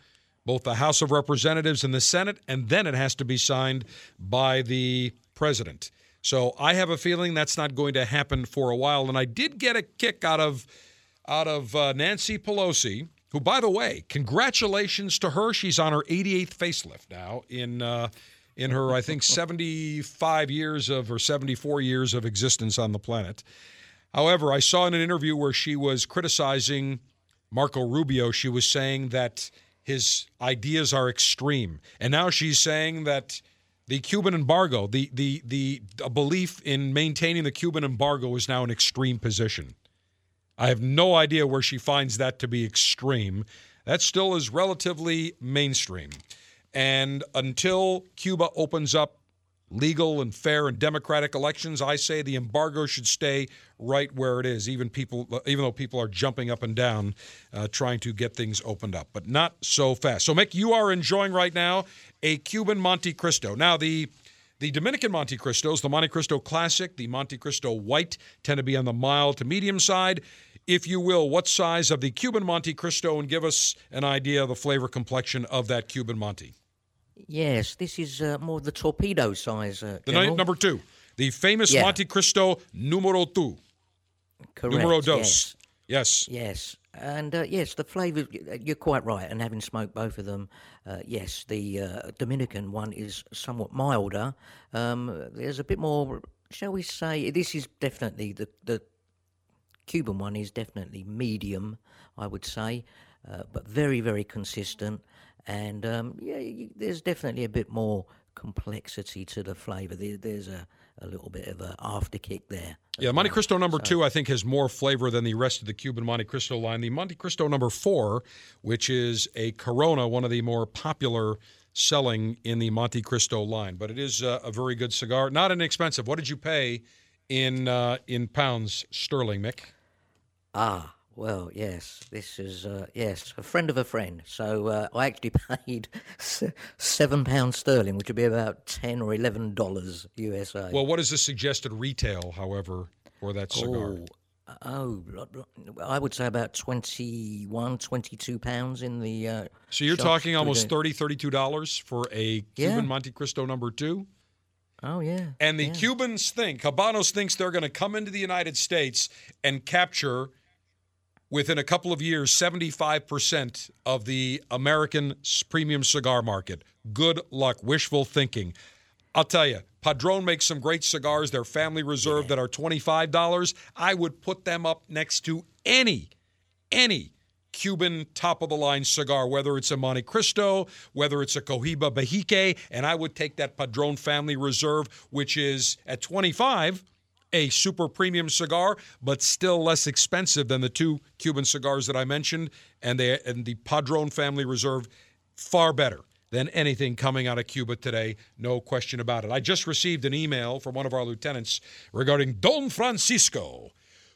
both the House of Representatives and the Senate, and then it has to be signed by the president. So I have a feeling that's not going to happen for a while. And I did get a kick out of out of uh, Nancy Pelosi, who, by the way, congratulations to her. She's on her 88th facelift now in uh, in her, I think, *laughs* 75 years of or 74 years of existence on the planet. However, I saw in an interview where she was criticizing Marco Rubio. She was saying that his ideas are extreme, and now she's saying that the Cuban embargo, the the the belief in maintaining the Cuban embargo, is now an extreme position. I have no idea where she finds that to be extreme. That still is relatively mainstream. And until Cuba opens up legal and fair and democratic elections, I say the embargo should stay right where it is, even people, even though people are jumping up and down uh, trying to get things opened up, but not so fast. So, Mick, you are enjoying right now a Cuban Montecristo. Now, the the Dominican Montecristos, the Montecristo Classic, the Montecristo White, tend to be on the mild to medium side. If you will, what size of the Cuban Montecristo, and give us an idea of the flavor complexion of that Cuban Monte. Yes, this is uh, more the torpedo size. Uh, the night, number two, the famous Yeah. Montecristo Numero Two. Correct. Numero dos. Yes. Yes. Yes. And uh, yes, the flavour, you're quite right. And having smoked both of them, uh, yes, the uh, Dominican one is somewhat milder. Um, there's a bit more, shall we say, this is definitely the, the Cuban one is definitely medium, I would say, uh, but very, very consistent. And um, yeah, you, there's definitely a bit more complexity to the flavour. There, there's a, a little bit of an after kick there. Yeah, Monte. Cristo number So- two, I think, has more flavor than the rest of the Cuban Montecristo line. The Montecristo number four, which is a Corona, one of the more popular selling in the Montecristo line, but it is uh, a very good cigar, not inexpensive. What did you pay in uh, in pounds sterling, Mick? Ah, well, yes. This is uh, yes, a friend of a friend. So uh, I actually *laughs* paid seven pounds sterling, which would be about ten or eleven dollars USA. Well, what is the suggested retail, however, for that cigar? Oh, oh, I would say about 21, 22 pounds in the. Uh, So you're talking almost the- thirty, thirty-two dollars for a Yeah. Cuban Montecristo number two. Oh yeah. And the yeah. Cubans think, Habanos thinks they're going to come into the United States and capture, within a couple of years, 75% of the American premium cigar market. Good luck. Wishful thinking. I'll tell you, Padron makes some great cigars. They're family reserve that are $25. I would put them up next to any, any Cuban top of the line cigar, whether it's a Montecristo, whether it's a Cohiba Behike, and I would take that Padron Family Reserve, which is at 25 a super premium cigar, but still less expensive than the two Cuban cigars that I mentioned, and they and the Padron Family Reserve far better than anything coming out of Cuba today, no question about it. I just received an email from one of our lieutenants regarding Don Francisco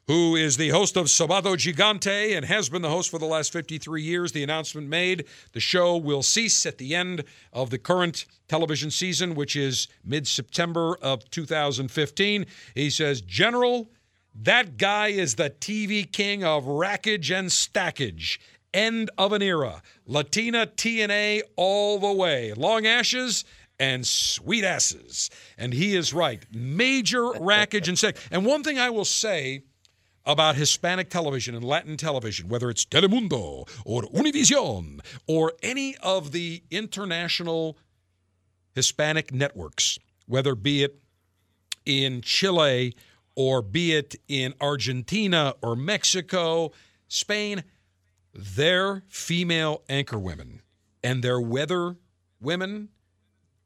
who is the host of Sabado Gigante and has been the host for the last 53 years. The announcement made the show will cease at the end of the current television season, which is mid September of 2015. He says, General, that guy is the TV king of rackage and stackage. End of an era. Latina TNA all the way. Long ashes and sweet asses. And he is right. Major rackage and stack. And one thing I will say about Hispanic television and Latin television, whether it's Telemundo or Univision or any of the international Hispanic networks, whether be it in Chile or be it in Argentina or Mexico, Spain, their female anchor women and their weather women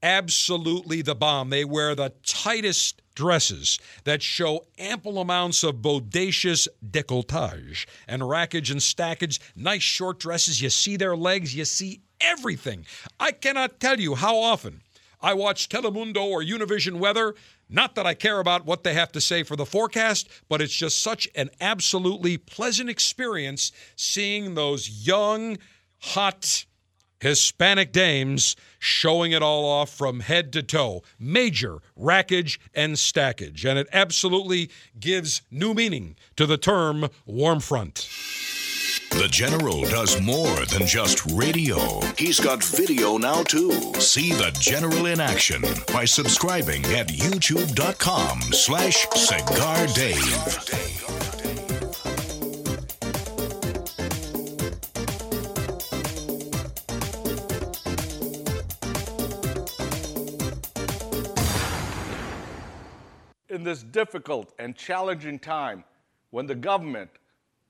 absolutely the bomb. They wear the tightest dresses that show ample amounts of bodacious decolletage and rackage and stackage. Nice short dresses. You see their legs, you see everything. I cannot tell you how often I watch Telemundo or Univision weather. Not that I care about what they have to say for the forecast, but it's just such an absolutely pleasant experience seeing those young, hot, Hispanic dames showing it all off from head to toe. Major rackage and stackage. And it absolutely gives new meaning to the term warm front. The General does more than just radio. He's got video now too. See the General in action by subscribing at youtube.com slash cigar dave. This difficult and challenging time when the government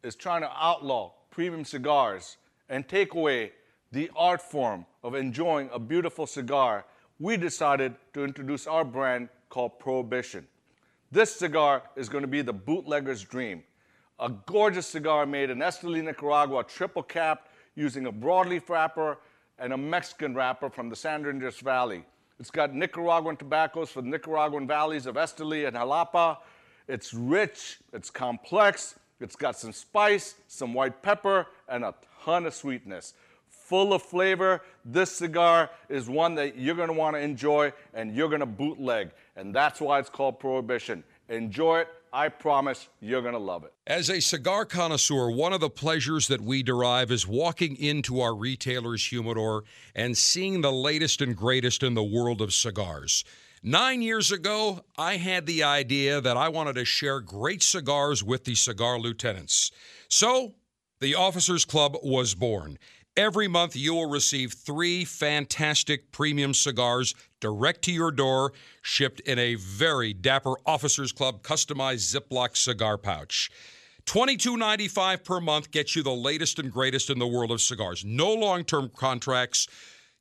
is trying to outlaw premium cigars and take away the art form of enjoying a beautiful cigar, we decided to introduce our brand called Prohibition. This cigar is going to be the bootlegger's dream. A gorgeous cigar made in Esteli, Nicaragua, triple capped using a broadleaf wrapper and a Mexican wrapper from the San Andreas Valley. It's got Nicaraguan tobaccos for the Nicaraguan valleys of Esteli and Jalapa. It's rich, it's complex, it's got some spice, some white pepper, and a ton of sweetness. Full of flavor. This cigar is one that you're want to enjoy and you're to bootleg. And that's why it's called Prohibition. Enjoy it. I promise you're going to love it. As a cigar connoisseur, one of the pleasures that we derive is walking into our retailer's humidor and seeing the latest and greatest in the world of cigars. Nine years ago, I had the idea that I wanted to share great cigars with the cigar lieutenants. So, the Officers Club was born. Every month, you will receive three fantastic premium cigars direct to your door, shipped in a very dapper Officers Club customized Ziploc cigar pouch. $22.95 per month gets you the latest and greatest in the world of cigars. No long term contracts.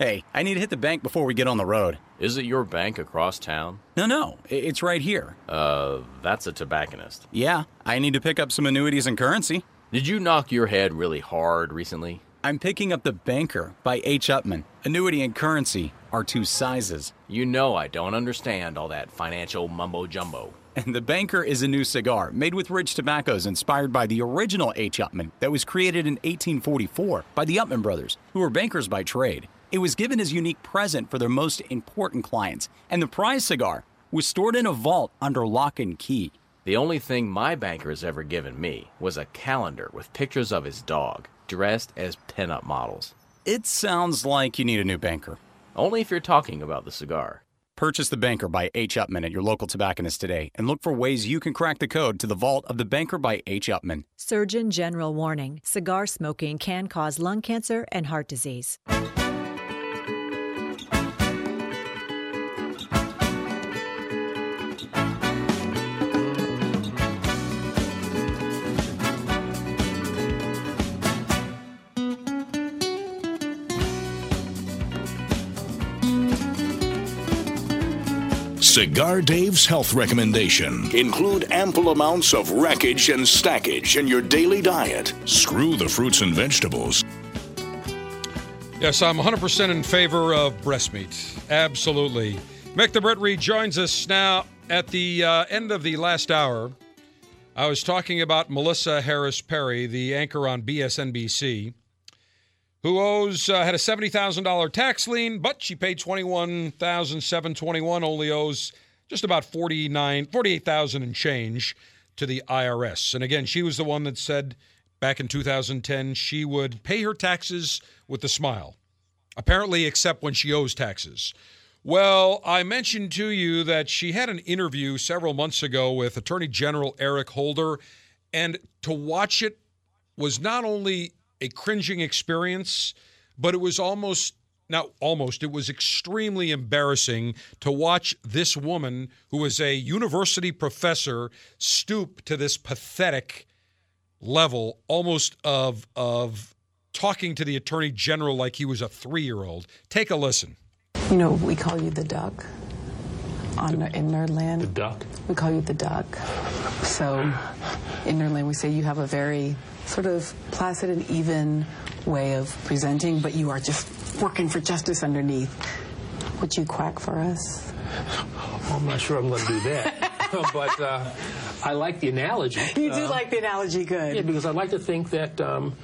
Hey, I need to hit the bank before we get on the road. Is it your bank across town? No, no, it's right here. Uh, that's a tobacconist. Yeah, I need to pick up some annuities and currency. Did you knock your head really hard recently? I'm picking up The Banker by H. Upmann. Annuity and currency are two sizes. You know I don't understand all that financial mumbo jumbo. And The Banker is a new cigar made with rich tobaccos inspired by the original H. Upmann that was created in 1844 by the Upmann brothers, who were bankers by trade. It was given as unique present for their most important clients, and the prize cigar was stored in a vault under lock and key. The only thing my banker has ever given me was a calendar with pictures of his dog, dressed as pinup models. It sounds like you need a new banker. Only if you're talking about the cigar. Purchase The Banker by H. Upmann at your local tobacconist today and look for ways you can crack the code to the vault of The Banker by H. Upmann. Surgeon General warning cigar smoking can cause lung cancer and heart disease. Cigar Dave's health recommendation include ample amounts of wreckage and stackage in your daily diet. Screw the fruits and vegetables. Yes, I'm 100% in favor of breast meat. Absolutely. Mick the Brit rejoins us now at the uh, end of the last hour. I was talking about Melissa Harris Perry, the anchor on MSNBC who owes uh, had a seventy thousand dollar tax lien, but she paid twenty one thousand seven twenty one. Only owes just about 49, 48,000 and change to the IRS. And again, she was the one that said back in 2010 she would pay her taxes with a smile. Apparently, except when she owes taxes. Well, I mentioned to you that she had an interview several months ago with Attorney General Eric Holder, and to watch it was not only a cringing experience, but it was almost not almost it was extremely embarrassing to watch this woman who was a university professor stoop to this pathetic level almost of of talking to the attorney general like he was a 3-year-old take a listen. You know we call you the duck on in nerdland the duck we call you the duck so in nerdland we say you have a very sort of placid and even way of presenting, but you are just working for justice underneath. Would you quack for us? Well, I'm not sure I'm going to do that. *laughs* *laughs* but uh, I like the analogy. You do uh, like the analogy, good. Yeah, because I like to think that. Um,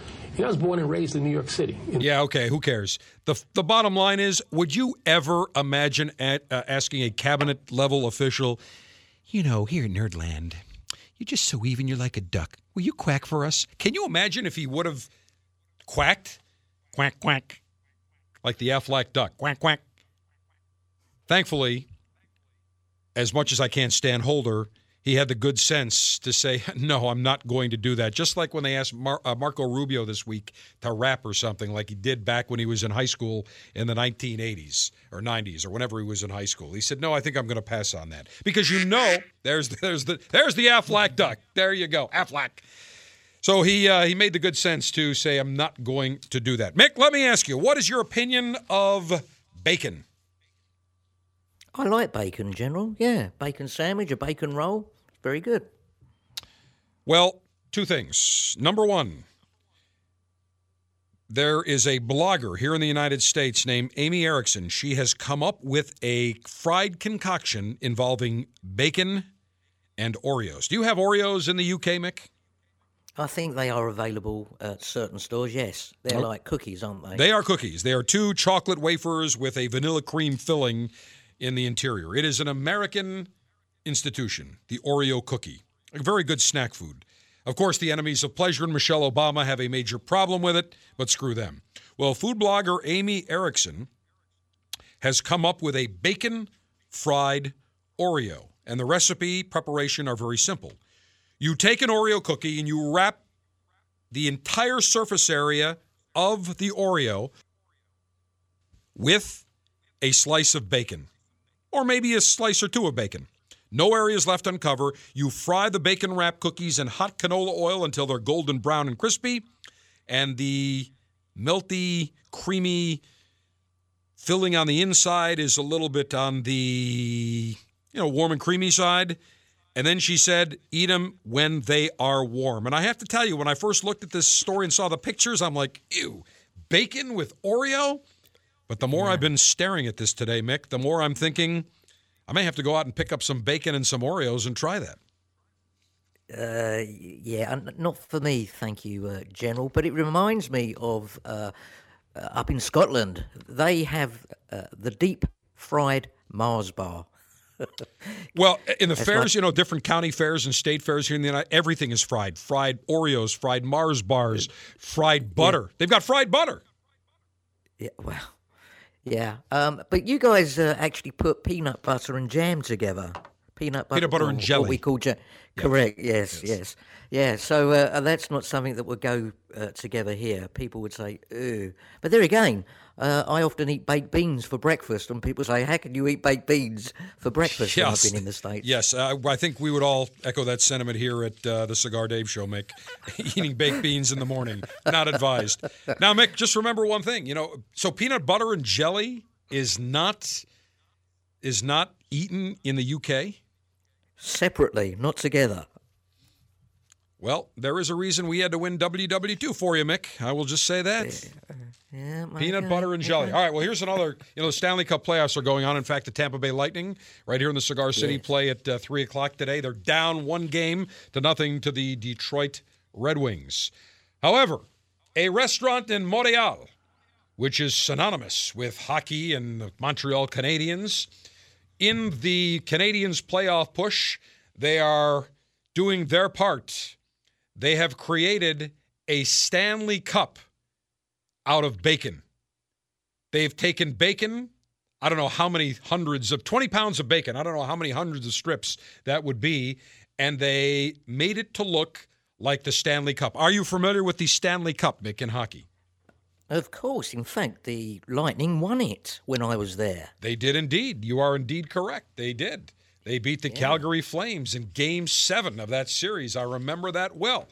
know, I was born and raised in New York City. Yeah, okay, who cares? The, the bottom line is would you ever imagine at, uh, asking a cabinet level official, you know, here in Nerdland, you're just so even, you're like a duck. Will you quack for us? Can you imagine if he would have quacked? Quack, quack. Like the Aflac duck. Quack, quack. Thankfully, as much as I can't stand Holder, he had the good sense to say, *laughs* no, I'm not going to do that. Just like when they asked Mar- uh, Marco Rubio this week to rap or something like he did back when he was in high school in the 1980s or 90s or whenever he was in high school. He said, no, I think I'm going to pass on that. Because you know, there's, there's, the, there's the Aflac duck. There you go, Aflac. So he uh, he made the good sense to say, I'm not going to do that. Mick, let me ask you, what is your opinion of bacon? I like bacon, in General. Yeah, bacon sandwich, a bacon roll. Very good. Well, two things. Number one, there is a blogger here in the United States named Amy Erickson. She has come up with a fried concoction involving bacon and Oreos. Do you have Oreos in the UK, Mick? I think they are available at certain stores. Yes, they're oh. like cookies, aren't they? They are cookies. They are two chocolate wafers with a vanilla cream filling in the interior. It is an American institution, the Oreo cookie. A very good snack food. Of course, the enemies of pleasure and Michelle Obama have a major problem with it, but screw them. Well, food blogger Amy Erickson has come up with a bacon fried Oreo, and the recipe preparation are very simple. You take an Oreo cookie and you wrap the entire surface area of the Oreo with a slice of bacon, or maybe a slice or two of bacon. No areas left uncovered. You fry the bacon wrap cookies in hot canola oil until they're golden brown and crispy, and the melty, creamy filling on the inside is a little bit on the you know warm and creamy side. And then she said, eat them when they are warm. And I have to tell you, when I first looked at this story and saw the pictures, I'm like, ew, bacon with Oreo? But the more yeah. I've been staring at this today, Mick, the more I'm thinking I may have to go out and pick up some bacon and some Oreos and try that. Uh, yeah, not for me, thank you, uh, General. But it reminds me of uh, uh up in Scotland. They have uh, the deep fried Mars bar. *laughs* well, in the fairs, you know, different county fairs and state fairs here in the United, everything is fried. Fried Oreos, fried Mars bars, fried butter. Yeah. They've got fried butter. Yeah, well, yeah, um, but you guys uh, actually put peanut butter and jam together. Peanut butter, peanut butter and jelly. What we call jam. Correct. Yes, yes, yes. Yeah. So uh, that's not something that would go uh, together here. People would say, "Ooh," but there again, uh, I often eat baked beans for breakfast, and people say, "How can you eat baked beans for breakfast?" Yes. I've been in the states. Yes, uh, I think we would all echo that sentiment here at uh, the Cigar Dave Show. Mick, *laughs* eating baked beans in the morning not advised. Now, Mick, just remember one thing. You know, so peanut butter and jelly is not is not eaten in the UK separately, not together. Well, there is a reason we had to win WW2 for you, Mick. I will just say that. Yeah, Peanut butter and jelly. All right. Well, here's another. You know, the Stanley Cup playoffs are going on. In fact, the Tampa Bay Lightning, right here in the Cigar City, yes. play at uh, three o'clock today. They're down one game to nothing to the Detroit Red Wings. However, a restaurant in Montreal, which is synonymous with hockey and the Montreal Canadiens, in the Canadiens playoff push, they are doing their part. They have created a Stanley Cup out of bacon. They've taken bacon, I don't know how many hundreds of 20 pounds of bacon, I don't know how many hundreds of strips that would be, and they made it to look like the Stanley Cup. Are you familiar with the Stanley Cup, Mick, in hockey? Of course. In fact, the Lightning won it when I was there. They did indeed. You are indeed correct. They did. They beat the yeah. Calgary Flames in game seven of that series. I remember that well.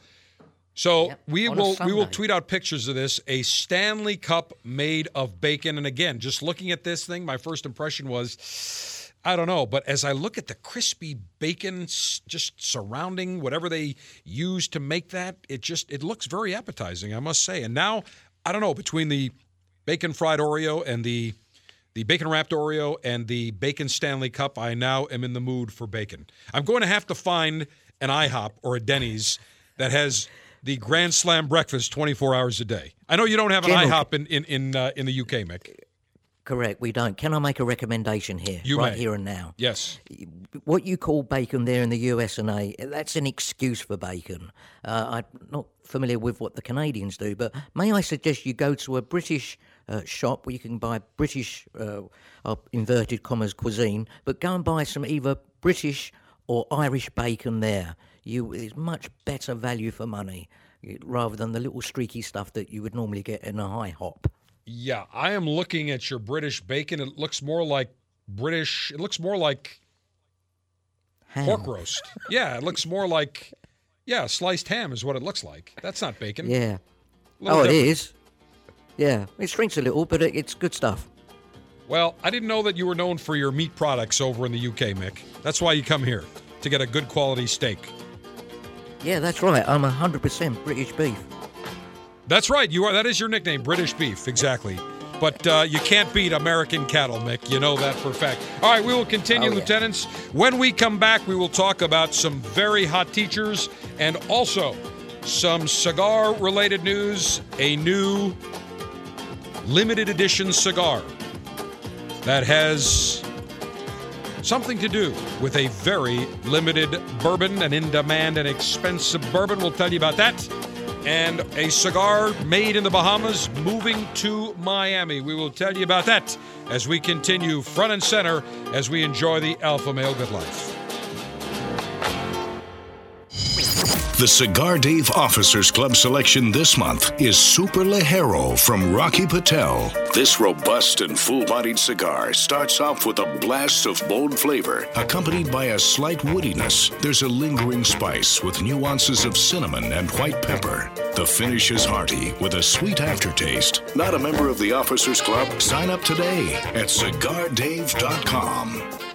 So yep, we will we will tweet out pictures of this a Stanley Cup made of bacon. And again just looking at this thing my first impression was I don't know. But as I look at the crispy bacon just surrounding whatever they use to make that it just it looks very appetizing I must say. And now I don't know between the bacon fried Oreo and the the bacon wrapped Oreo and the bacon Stanley Cup I now am in the mood for bacon. I'm going to have to find an IHOP or a Denny's that has the Grand Slam breakfast 24 hours a day. I know you don't have an General, IHOP in in in, uh, in the UK, Mick. Correct, we don't. Can I make a recommendation here, you right may. here and now? Yes. What you call bacon there in the US and A, that's an excuse for bacon. Uh, I'm not familiar with what the Canadians do, but may I suggest you go to a British uh, shop where you can buy British, uh, inverted commas, cuisine, but go and buy some either British or Irish bacon there. You it's much better value for money rather than the little streaky stuff that you would normally get in a IHOP. Yeah, I am looking at your British bacon. It looks more like British. It looks more like ham. pork roast. yeah, it looks more like yeah, sliced ham is what it looks like. That's not bacon. Yeah. Oh, different. it is. Yeah, it shrinks a little, but it's good stuff. Well, I didn't know that you were known for your meat products over in the UK, Mick. That's why you come here to get a good quality steak. Yeah, that's right. I'm 100% British beef. That's right. You are. That is your nickname, British beef. Exactly. But uh, you can't beat American cattle, Mick. You know that for a fact. All right, we will continue, oh, yeah. lieutenants. When we come back, we will talk about some very hot teachers and also some cigar related news. A new limited edition cigar that has something to do with a very limited bourbon, an in demand and expensive bourbon. We'll tell you about that and a cigar made in the Bahamas moving to Miami. We will tell you about that as we continue front and center as we enjoy the Alpha Male Good Life. The Cigar Dave Officers Club selection this month is Super Ligero from Rocky Patel. This robust and full bodied cigar starts off with a blast of bold flavor, accompanied by a slight woodiness. There's a lingering spice with nuances of cinnamon and white pepper. The finish is hearty with a sweet aftertaste. Not a member of the Officers Club? Sign up today at cigardave.com.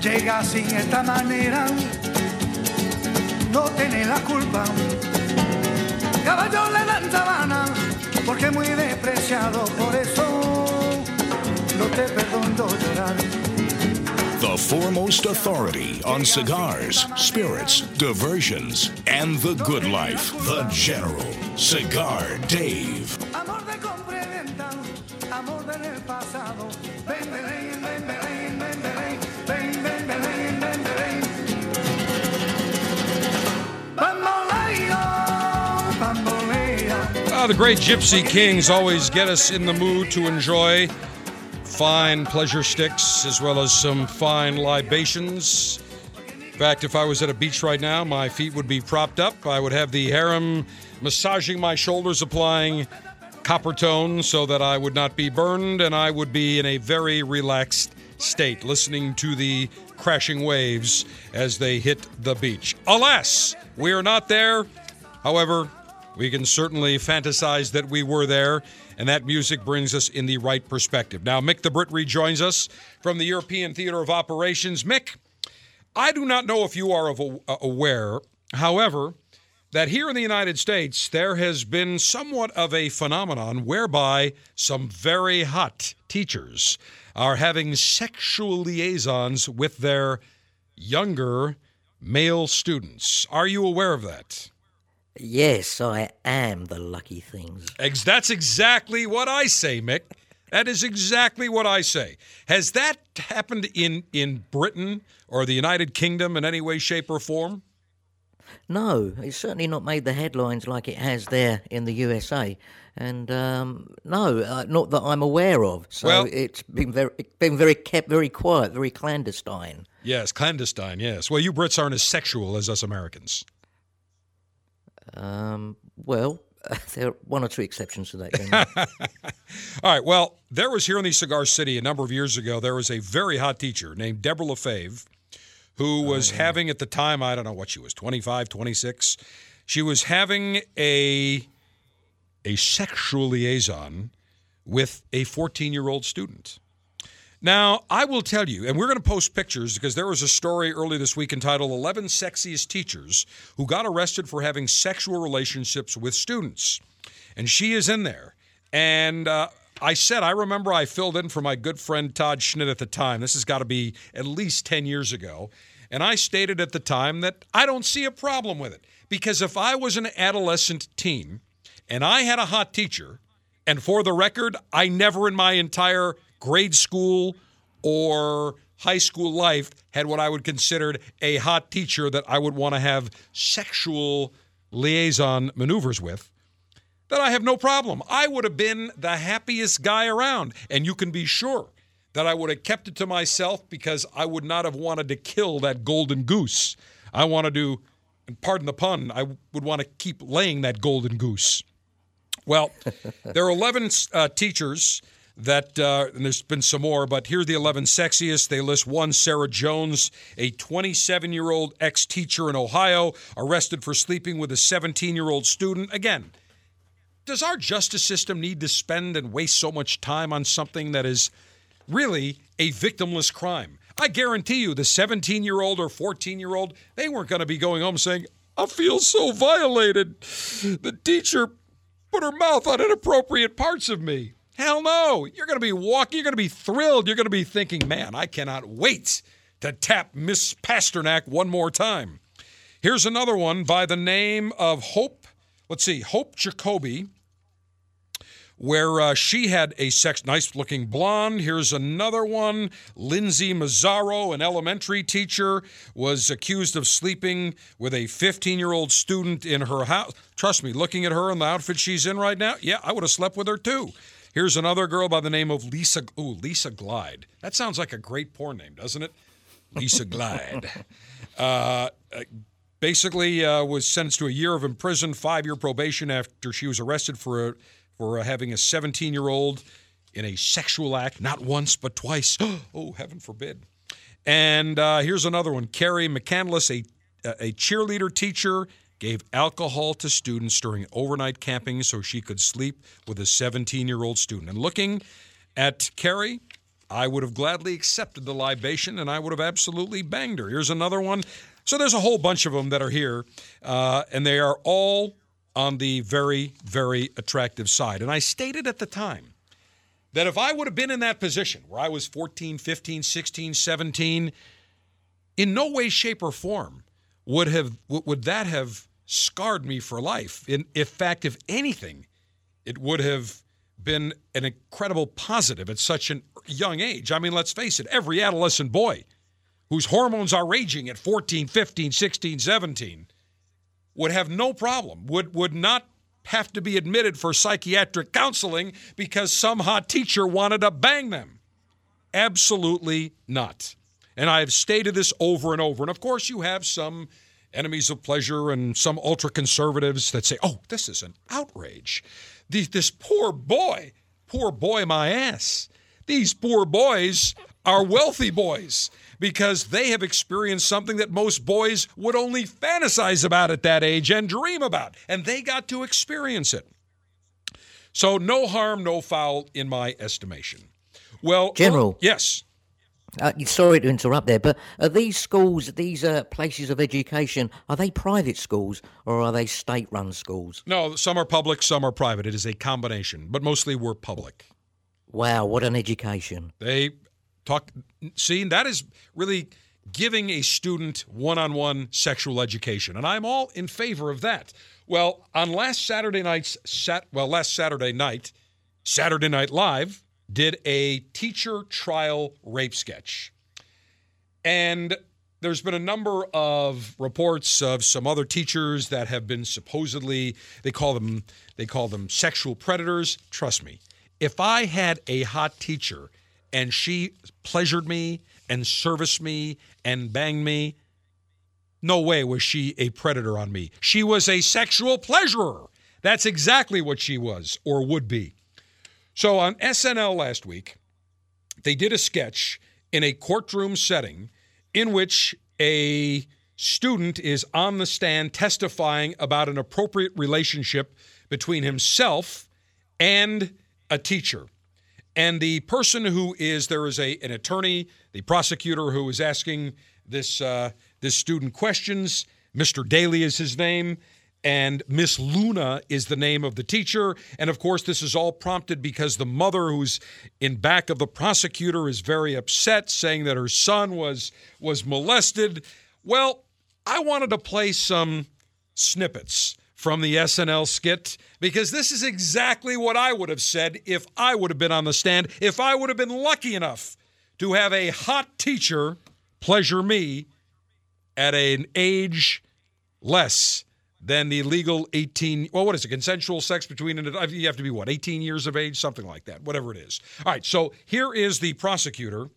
Llega esta manera, no tiene la culpa. Caballo le dan sabana, porque muy despreciado, por eso no te perdono llorar. The foremost authority on cigars, spirits, diversions, and the good life. The General, Cigar Dave. Ah, the great Gypsy Kings always get us in the mood to enjoy fine pleasure sticks as well as some fine libations. In fact, if I was at a beach right now, my feet would be propped up. I would have the harem massaging my shoulders, applying copper tone so that I would not be burned, and I would be in a very relaxed state, listening to the crashing waves as they hit the beach. Alas, we are not there. However, we can certainly fantasize that we were there, and that music brings us in the right perspective. Now, Mick the Brit rejoins us from the European Theater of Operations. Mick, I do not know if you are uh, aware, however, that here in the United States, there has been somewhat of a phenomenon whereby some very hot teachers are having sexual liaisons with their younger male students. Are you aware of that? Yes, I am the lucky things. Ex- That's exactly what I say, Mick. That is exactly what I say. Has that happened in, in Britain or the United Kingdom in any way, shape, or form? No, it's certainly not made the headlines like it has there in the USA. And um, no, uh, not that I'm aware of. So Well- it's been very, been very kept very quiet, very clandestine. Yes, clandestine, yes. Well, you Brits aren't as sexual as us Americans. Um, well, *laughs* there are one or two exceptions to that. *laughs* All right. Well, there was here in the Cigar City a number of years ago, there was a very hot teacher named Deborah LaFave who was having at the time, I don't know what she was, 25, 26. She was having a a sexual liaison with a 14-year-old student. Now, I will tell you, and we're going to post pictures because there was a story early this week entitled 11 Sexiest Teachers Who Got Arrested for Having Sexual Relationships with Students. And she is in there. And uh, I said, I remember I filled in for my good friend Todd Schnitt at the time. This has got to be at least 10 years ago. And I stated at the time that I don't see a problem with it. Because if I was an adolescent teen and I had a hot teacher, and for the record, I never in my entire grade school or high school life had what I would consider a hot teacher that I would want to have sexual liaison maneuvers with, that I have no problem. I would have been the happiest guy around. And you can be sure that I would have kept it to myself because I would not have wanted to kill that golden goose. I wanted to, pardon the pun, I would want to keep laying that golden goose. Well, *laughs* there are 11 uh, teachers that, uh, and there's been some more, but here are the 11 sexiest. They list one Sarah Jones, a 27 year old ex teacher in Ohio, arrested for sleeping with a 17 year old student. Again, does our justice system need to spend and waste so much time on something that is really a victimless crime? I guarantee you, the 17 year old or 14 year old, they weren't going to be going home saying, I feel so violated. The teacher put her mouth on inappropriate parts of me. Hell no. You're going to be walking, you're going to be thrilled. You're going to be thinking, man, I cannot wait to tap Miss Pasternak one more time. Here's another one by the name of Hope. Let's see, Hope Jacoby, where uh, she had a sex, nice looking blonde. Here's another one. Lindsay Mazzaro, an elementary teacher, was accused of sleeping with a 15 year old student in her house. Trust me, looking at her and the outfit she's in right now, yeah, I would have slept with her too. Here's another girl by the name of Lisa. Ooh, Lisa Glide. That sounds like a great porn name, doesn't it? Lisa Glide. *laughs* Uh, uh, basically, uh, was sentenced to a year of imprisonment, five year probation after she was arrested for a, for uh, having a 17 year old in a sexual act, not once but twice. *gasps* oh, heaven forbid. And uh, here's another one: Carrie McCandless, a a cheerleader teacher, gave alcohol to students during overnight camping so she could sleep with a 17 year old student. And looking at Carrie, I would have gladly accepted the libation and I would have absolutely banged her. Here's another one. So there's a whole bunch of them that are here, uh, and they are all on the very, very attractive side. And I stated at the time that if I would have been in that position where I was 14, 15, 16, 17, in no way, shape, or form would have would that have scarred me for life. In, in fact, if anything, it would have been an incredible positive at such a young age. I mean, let's face it, every adolescent boy whose hormones are raging at 14, 15, 16, 17 would have no problem, would, would not have to be admitted for psychiatric counseling because some hot teacher wanted to bang them. Absolutely not. And I have stated this over and over. And of course, you have some enemies of pleasure and some ultra conservatives that say, oh, this is an outrage. The, this poor boy, poor boy, my ass. These poor boys are wealthy boys because they have experienced something that most boys would only fantasize about at that age and dream about, and they got to experience it. So, no harm, no foul in my estimation. Well, General. Oh, yes. Uh, sorry to interrupt there, but are these schools, these uh, places of education, are they private schools or are they state-run schools? No, some are public, some are private. It is a combination, but mostly we're public. Wow, what an education! They talk. See, that is really giving a student one-on-one sexual education, and I'm all in favor of that. Well, on last Saturday night's sat well, last Saturday night, Saturday Night Live did a teacher trial rape sketch. And there's been a number of reports of some other teachers that have been supposedly they call them they call them sexual predators. Trust me, if I had a hot teacher and she pleasured me and serviced me and banged me, no way was she a predator on me. She was a sexual pleasurer. That's exactly what she was or would be. So on SNL last week, they did a sketch in a courtroom setting in which a student is on the stand testifying about an appropriate relationship between himself and a teacher. And the person who is there is a an attorney, the prosecutor who is asking this uh, this student questions. Mr. Daly is his name, and Miss Luna is the name of the teacher. And of course, this is all prompted because the mother, who's in back of the prosecutor, is very upset, saying that her son was was molested. Well, I wanted to play some snippets from the SNL skit because this is exactly what I would have said if I would have been on the stand, if I would have been lucky enough to have a hot teacher pleasure me at an age less than the legal 18 well what is it consensual sex between an adult? you have to be what 18 years of age something like that whatever it is all right so here is the prosecutor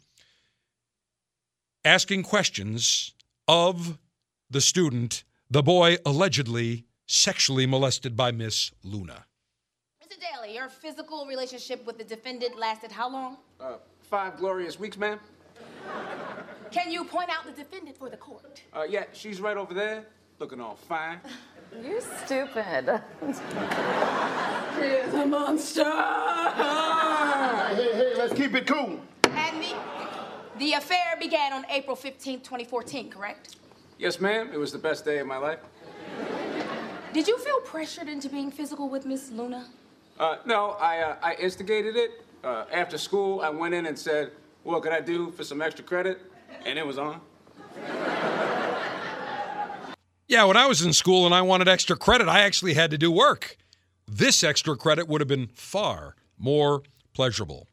asking questions of the student the boy allegedly sexually molested by miss luna Mr. Daly, your physical relationship with the defendant lasted how long? Uh, five glorious weeks, ma'am. Can you point out the defendant for the court? Uh, yeah, she's right over there, looking all fine. *laughs* You're stupid. He's a monster. hey, hey, hey, let's keep it cool. And the, the affair began on April 15, 2014, correct? Yes, ma'am. It was the best day of my life. Did you feel pressured into being physical with Miss Luna? Uh, no, I, uh, I instigated it. Uh, after school, I went in and said, what could I do for some extra credit? And it was on. Yeah, when I was in school and I wanted extra credit, I actually had to do work. This extra credit would have been far more pleasurable.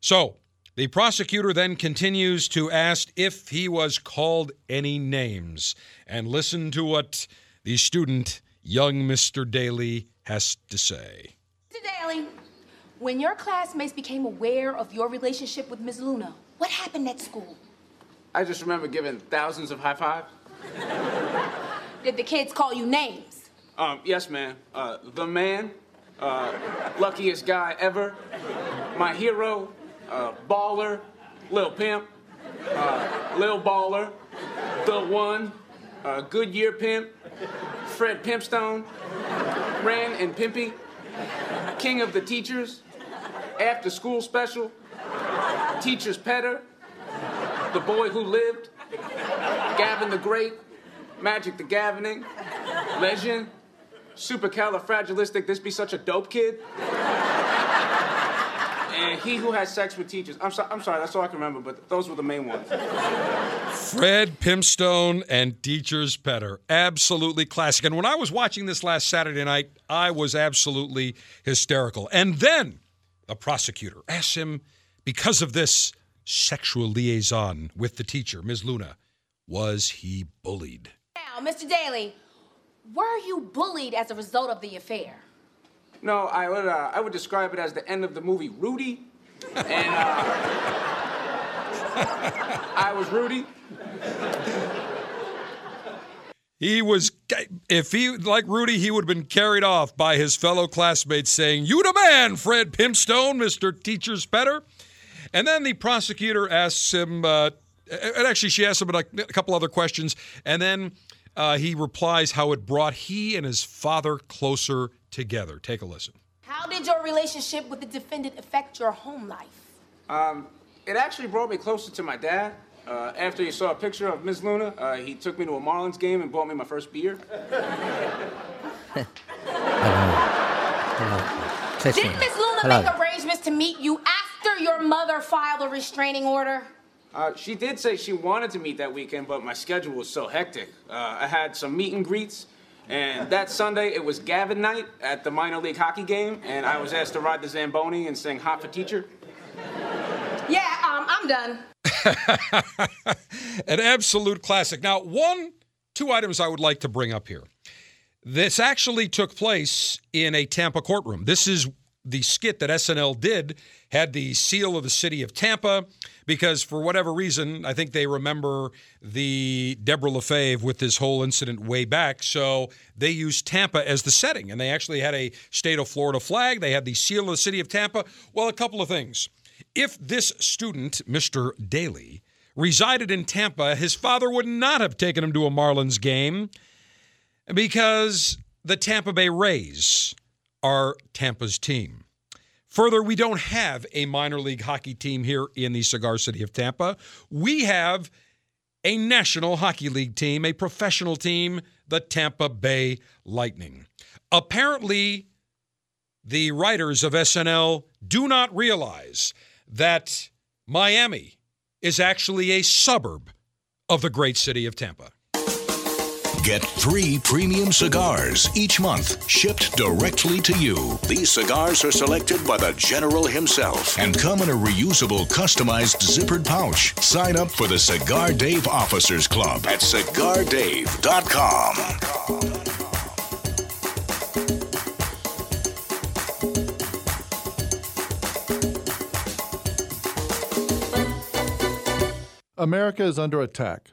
So, the prosecutor then continues to ask if he was called any names and listen to what the student, young Mr. Daly, has to say. Mr. Daly, when your classmates became aware of your relationship with Miss Luna, what happened at school? I just remember giving thousands of high fives. Did the kids call you names? Um, yes, ma'am. Uh, the man, uh, luckiest guy ever, my hero, uh, baller, Lil Pimp, uh, Lil Baller, the one, uh, Goodyear Pimp, Fred Pimpstone, Ran and Pimpy, King of the Teachers, After School Special, Teacher's Petter, The Boy Who Lived, Gavin the Great, Magic the Gavining, Legend, Supercalifragilistic, This Be Such a Dope Kid, and He Who Has Sex with Teachers. I'm, so, I'm sorry, that's all I can remember, but those were the main ones. Fred Pimpstone and Teacher's Petter. Absolutely classic. And when I was watching this last Saturday night, I was absolutely hysterical. And then the prosecutor asked him, because of this sexual liaison with the teacher, Ms. Luna, was he bullied? Now, Mr. Daly, were you bullied as a result of the affair? No, I would, uh, I would describe it as the end of the movie Rudy. And uh, *laughs* I was Rudy. He was, if he, like Rudy, he would have been carried off by his fellow classmates saying, You the man, Fred Pimpstone, Mr. Teacher's Petter. And then the prosecutor asks him, uh, and actually, she asks him a, a couple other questions. And then uh, he replies how it brought he and his father closer together. Take a listen. How did your relationship with the defendant affect your home life? Um, it actually brought me closer to my dad. Uh, after he saw a picture of Ms. Luna, uh, he took me to a Marlins game and bought me my first beer. Listen, Did Miss Luna hello. make arrangements to meet you after your mother filed a restraining order? Uh, she did say she wanted to meet that weekend, but my schedule was so hectic. Uh, I had some meet and greets, and that Sunday it was Gavin night at the minor league hockey game, and I was asked to ride the Zamboni and sing Hot for Teacher. Yeah, um, I'm done. *laughs* An absolute classic. Now, one, two items I would like to bring up here. This actually took place in a Tampa courtroom. This is the skit that SNL did, had the seal of the city of Tampa, because for whatever reason, I think they remember the Deborah LaFave with this whole incident way back. So they used Tampa as the setting, and they actually had a state of Florida flag. They had the seal of the city of Tampa. Well, a couple of things. If this student, Mr. Daly, resided in Tampa, his father would not have taken him to a Marlins game because the Tampa Bay Rays are Tampa's team. Further, we don't have a minor league hockey team here in the cigar city of Tampa. We have a National Hockey League team, a professional team, the Tampa Bay Lightning. Apparently, the writers of SNL do not realize that Miami is actually a suburb of the great city of Tampa. Get three premium cigars each month shipped directly to you. These cigars are selected by the General himself and come in a reusable, customized zippered pouch. Sign up for the Cigar Dave Officers Club at cigardave.com. America is under attack.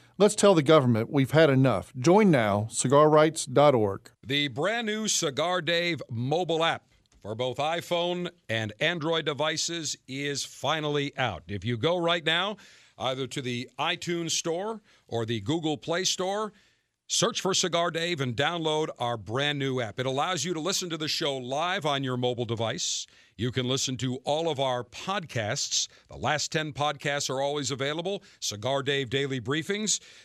Let's tell the government we've had enough. Join now, cigarrights.org. The brand new Cigar Dave mobile app for both iPhone and Android devices is finally out. If you go right now, either to the iTunes Store or the Google Play Store, Search for Cigar Dave and download our brand new app. It allows you to listen to the show live on your mobile device. You can listen to all of our podcasts. The last 10 podcasts are always available. Cigar Dave Daily Briefings.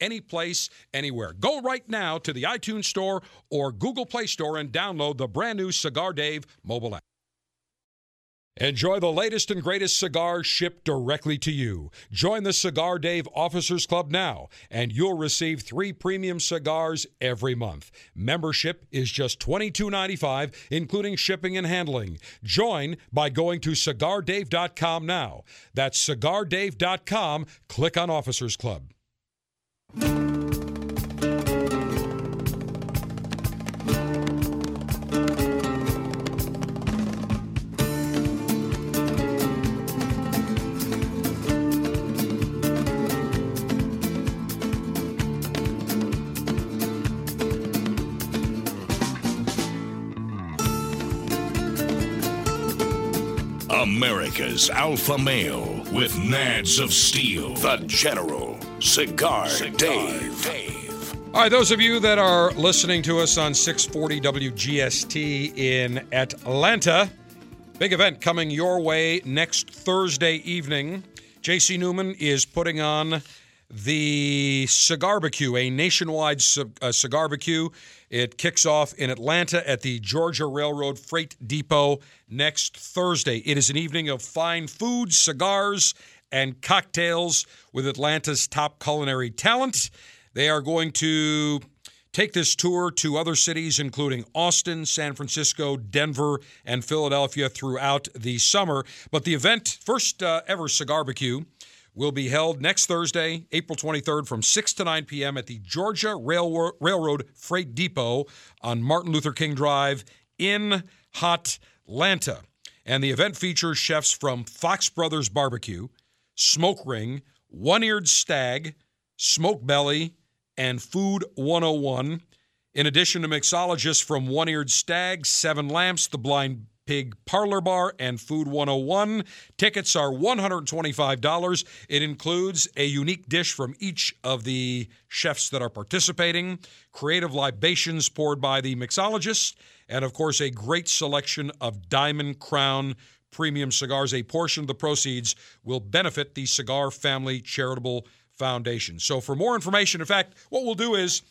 any place, anywhere. Go right now to the iTunes Store or Google Play Store and download the brand new Cigar Dave mobile app. Enjoy the latest and greatest cigars shipped directly to you. Join the Cigar Dave Officers Club now, and you'll receive three premium cigars every month. Membership is just $22.95, including shipping and handling. Join by going to cigardave.com now. That's cigardave.com. Click on Officers Club. America's Alpha Male with nads of steel. The General. Cigar, Dave. Dave. All right, those of you that are listening to us on 640 WGST in Atlanta, Big event coming your way next Thursday evening. JC Newman is putting on the Cigar Barbecue, a nationwide uh, cigar barbecue. It kicks off in Atlanta at the Georgia Railroad Freight Depot next Thursday. It is an evening of fine food, cigars, and cocktails with Atlanta's top culinary talent. They are going to take this tour to other cities, including Austin, San Francisco, Denver, and Philadelphia throughout the summer. But the event, first uh, ever cigar barbecue, will be held next Thursday, April 23rd, from 6 to 9 p.m. at the Georgia Railro- Railroad Freight Depot on Martin Luther King Drive in Hot Atlanta. And the event features chefs from Fox Brothers Barbecue, Smoke Ring, One Eared Stag, Smoke Belly, and Food 101. In addition to mixologists from One Eared Stag, Seven Lamps, The Blind Pig Parlor Bar, and Food 101. Tickets are $125. It includes a unique dish from each of the chefs that are participating, creative libations poured by the mixologists, and of course, a great selection of Diamond Crown premium cigars. A portion of the proceeds will benefit the Cigar Family Charitable Foundation. So, for more information, in fact, what we'll do is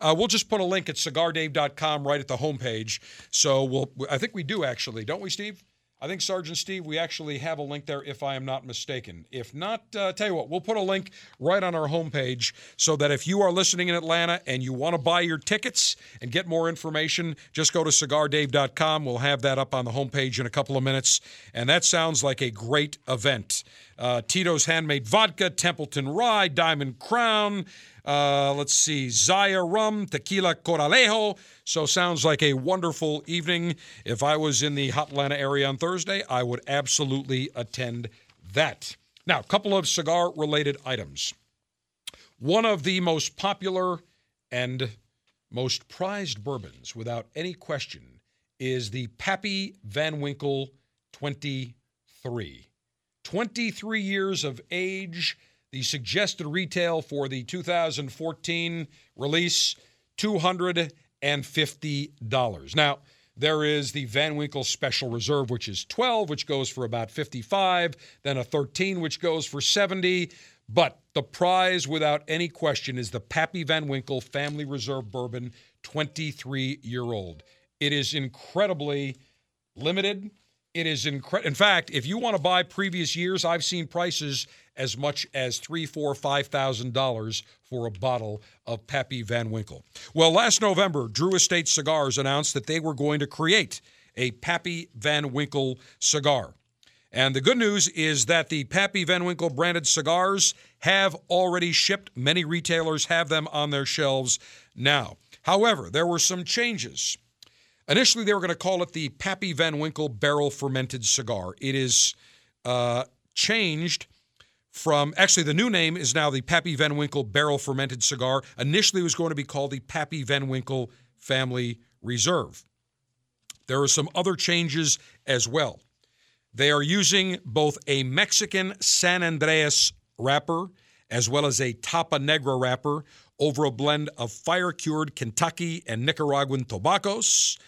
uh, we'll just put a link at cigardave.com right at the homepage. So, we'll, I think we do actually, don't we, Steve? I think Sergeant Steve, we actually have a link there, if I am not mistaken. If not, uh, tell you what, we'll put a link right on our homepage so that if you are listening in Atlanta and you want to buy your tickets and get more information, just go to cigardave.com. We'll have that up on the homepage in a couple of minutes. And that sounds like a great event. Uh, Tito's Handmade Vodka, Templeton Rye, Diamond Crown. Uh, let's see, Zaya Rum, Tequila Coralejo. So sounds like a wonderful evening. If I was in the Hot Atlanta area on Thursday, I would absolutely attend that. Now, a couple of cigar related items. One of the most popular and most prized bourbons, without any question, is the Pappy Van Winkle 23. 23 years of age. The suggested retail for the 2014 release, $250. Now, there is the Van Winkle Special Reserve, which is 12, which goes for about 55, then a 13, which goes for 70. But the prize, without any question, is the Pappy Van Winkle Family Reserve Bourbon, 23 year old. It is incredibly limited. It is incredible. In fact, if you want to buy previous years, I've seen prices as much as three, four, five thousand dollars for a bottle of Pappy Van Winkle. Well, last November, Drew Estate Cigars announced that they were going to create a Pappy Van Winkle cigar. And the good news is that the Pappy Van Winkle branded cigars have already shipped. Many retailers have them on their shelves now. However, there were some changes. Initially, they were going to call it the Pappy Van Winkle Barrel Fermented Cigar. It is uh, changed from, actually, the new name is now the Pappy Van Winkle Barrel Fermented Cigar. Initially, it was going to be called the Pappy Van Winkle Family Reserve. There are some other changes as well. They are using both a Mexican San Andreas wrapper as well as a Capa Negra wrapper over a blend of fire cured Kentucky and Nicaraguan tobaccos.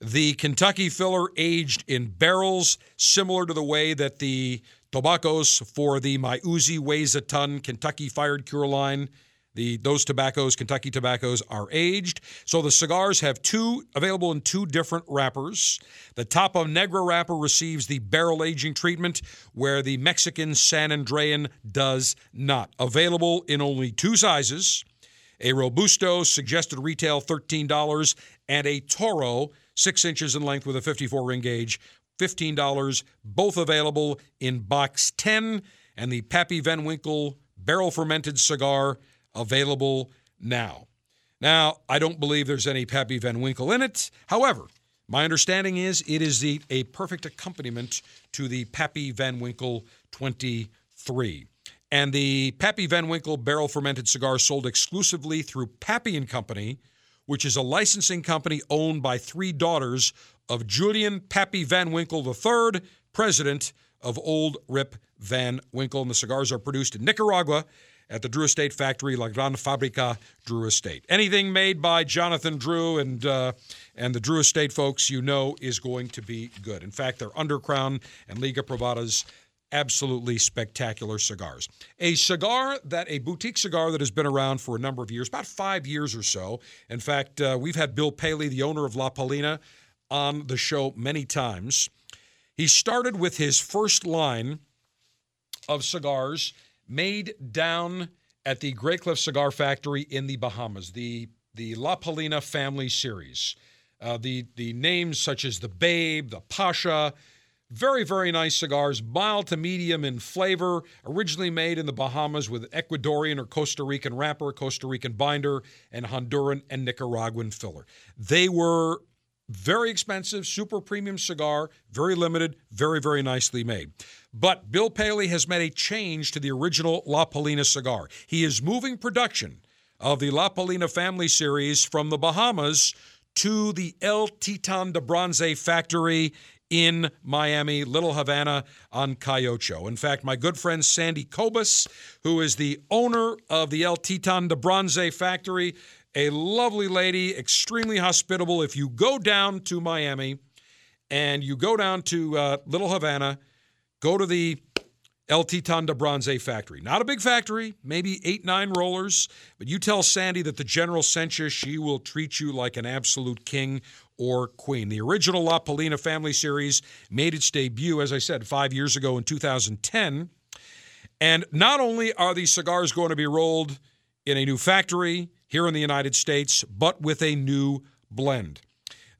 The Kentucky filler aged in barrels, similar to the way that the tobaccos for the My Uzi weighs a ton Kentucky fired cure line. The, those tobaccos, Kentucky tobaccos, are aged. So the cigars have two available in two different wrappers. The Capa Negra wrapper receives the barrel aging treatment, where the Mexican San Andrean does not. Available in only two sizes a Robusto, suggested retail $13, and a Toro, six inches in length with a 54 ring gauge, $15, both available in box 10, and the Pappy Van Winkle barrel fermented cigar available now. Now, I don't believe there's any Pappy Van Winkle in it. However, my understanding is it is the, a perfect accompaniment to the Pappy Van Winkle 23. And the Pappy Van Winkle barrel fermented cigar sold exclusively through Pappy and Company, which is a licensing company owned by three daughters of Julian Pappy Van Winkle III, president of Old Rip Van Winkle. And the cigars are produced in Nicaragua at the Drew Estate factory, La Gran Fabrica Drew Estate. Anything made by Jonathan Drew and uh, and the Drew Estate folks, you know, is going to be good. In fact, their Undercrown and Liga Privadas absolutely spectacular cigars. A cigar that a boutique cigar that has been around for a number of years, about five years or so. In fact, uh, we've had Bill Paley, the owner of La Palina, on the show many times. He started with his first line of cigars made down at the Graycliff Cigar Factory in the Bahamas, the the La Palina family series. Uh, the the names such as the Babe, the Pasha, very, very nice cigars, mild to medium in flavor, originally made in the Bahamas with Ecuadorian or Costa Rican wrapper, Costa Rican binder, and Honduran and Nicaraguan filler. They were very expensive, super premium cigar, very limited, very, very nicely made. But Bill Paley has made a change to the original La Palina cigar. He is moving production of the La Palina family series from the Bahamas to the El Titan de Bronze factory in Miami, Little Havana on Calle Ocho. In fact, my good friend Sandy Cobas, who is the owner of the El Titan de Bronze factory, a lovely lady, extremely hospitable. If you go down to Miami and you go down to uh, Little Havana, go to the El Titan de Bronze factory. Not a big factory, maybe eight, nine rollers, but you tell Sandy that the general sent you, she will treat you like an absolute king or queen. The original La Palina family series made its debut, as I said, five years ago in 2010. And not only are these cigars going to be rolled in a new factory here in the United States, but with a new blend.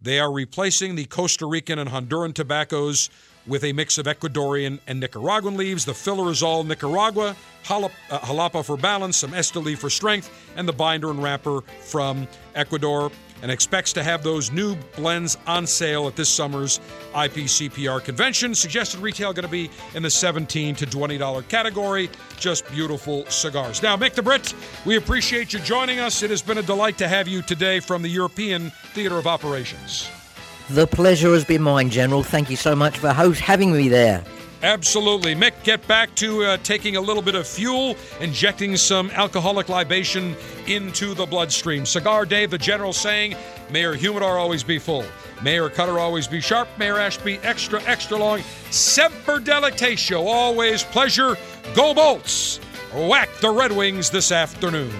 They are replacing the Costa Rican and Honduran tobaccos with a mix of Ecuadorian and Nicaraguan leaves. The filler is all Nicaragua, uh, jalapa for balance, some Esteli for strength, and the binder and wrapper from Ecuador and expects to have those new blends on sale at this summer's IPCPR convention. Suggested retail going to be in the 17 to $20 category. Just beautiful cigars. Now, Mick the Brit, we appreciate you joining us. It has been a delight to have you today from the European Theater of Operations. The pleasure has been mine, General. Thank you so much for host having me there. Absolutely. Mick, get back to uh, taking a little bit of fuel, injecting some alcoholic libation into the bloodstream. Cigar Dave, the general saying, Mayor Humidor always be full. Mayor Cutter always be sharp. Mayor Ashby extra, extra long. Semper Delectatio, always pleasure. Go Bolts! Whack the Red Wings this afternoon.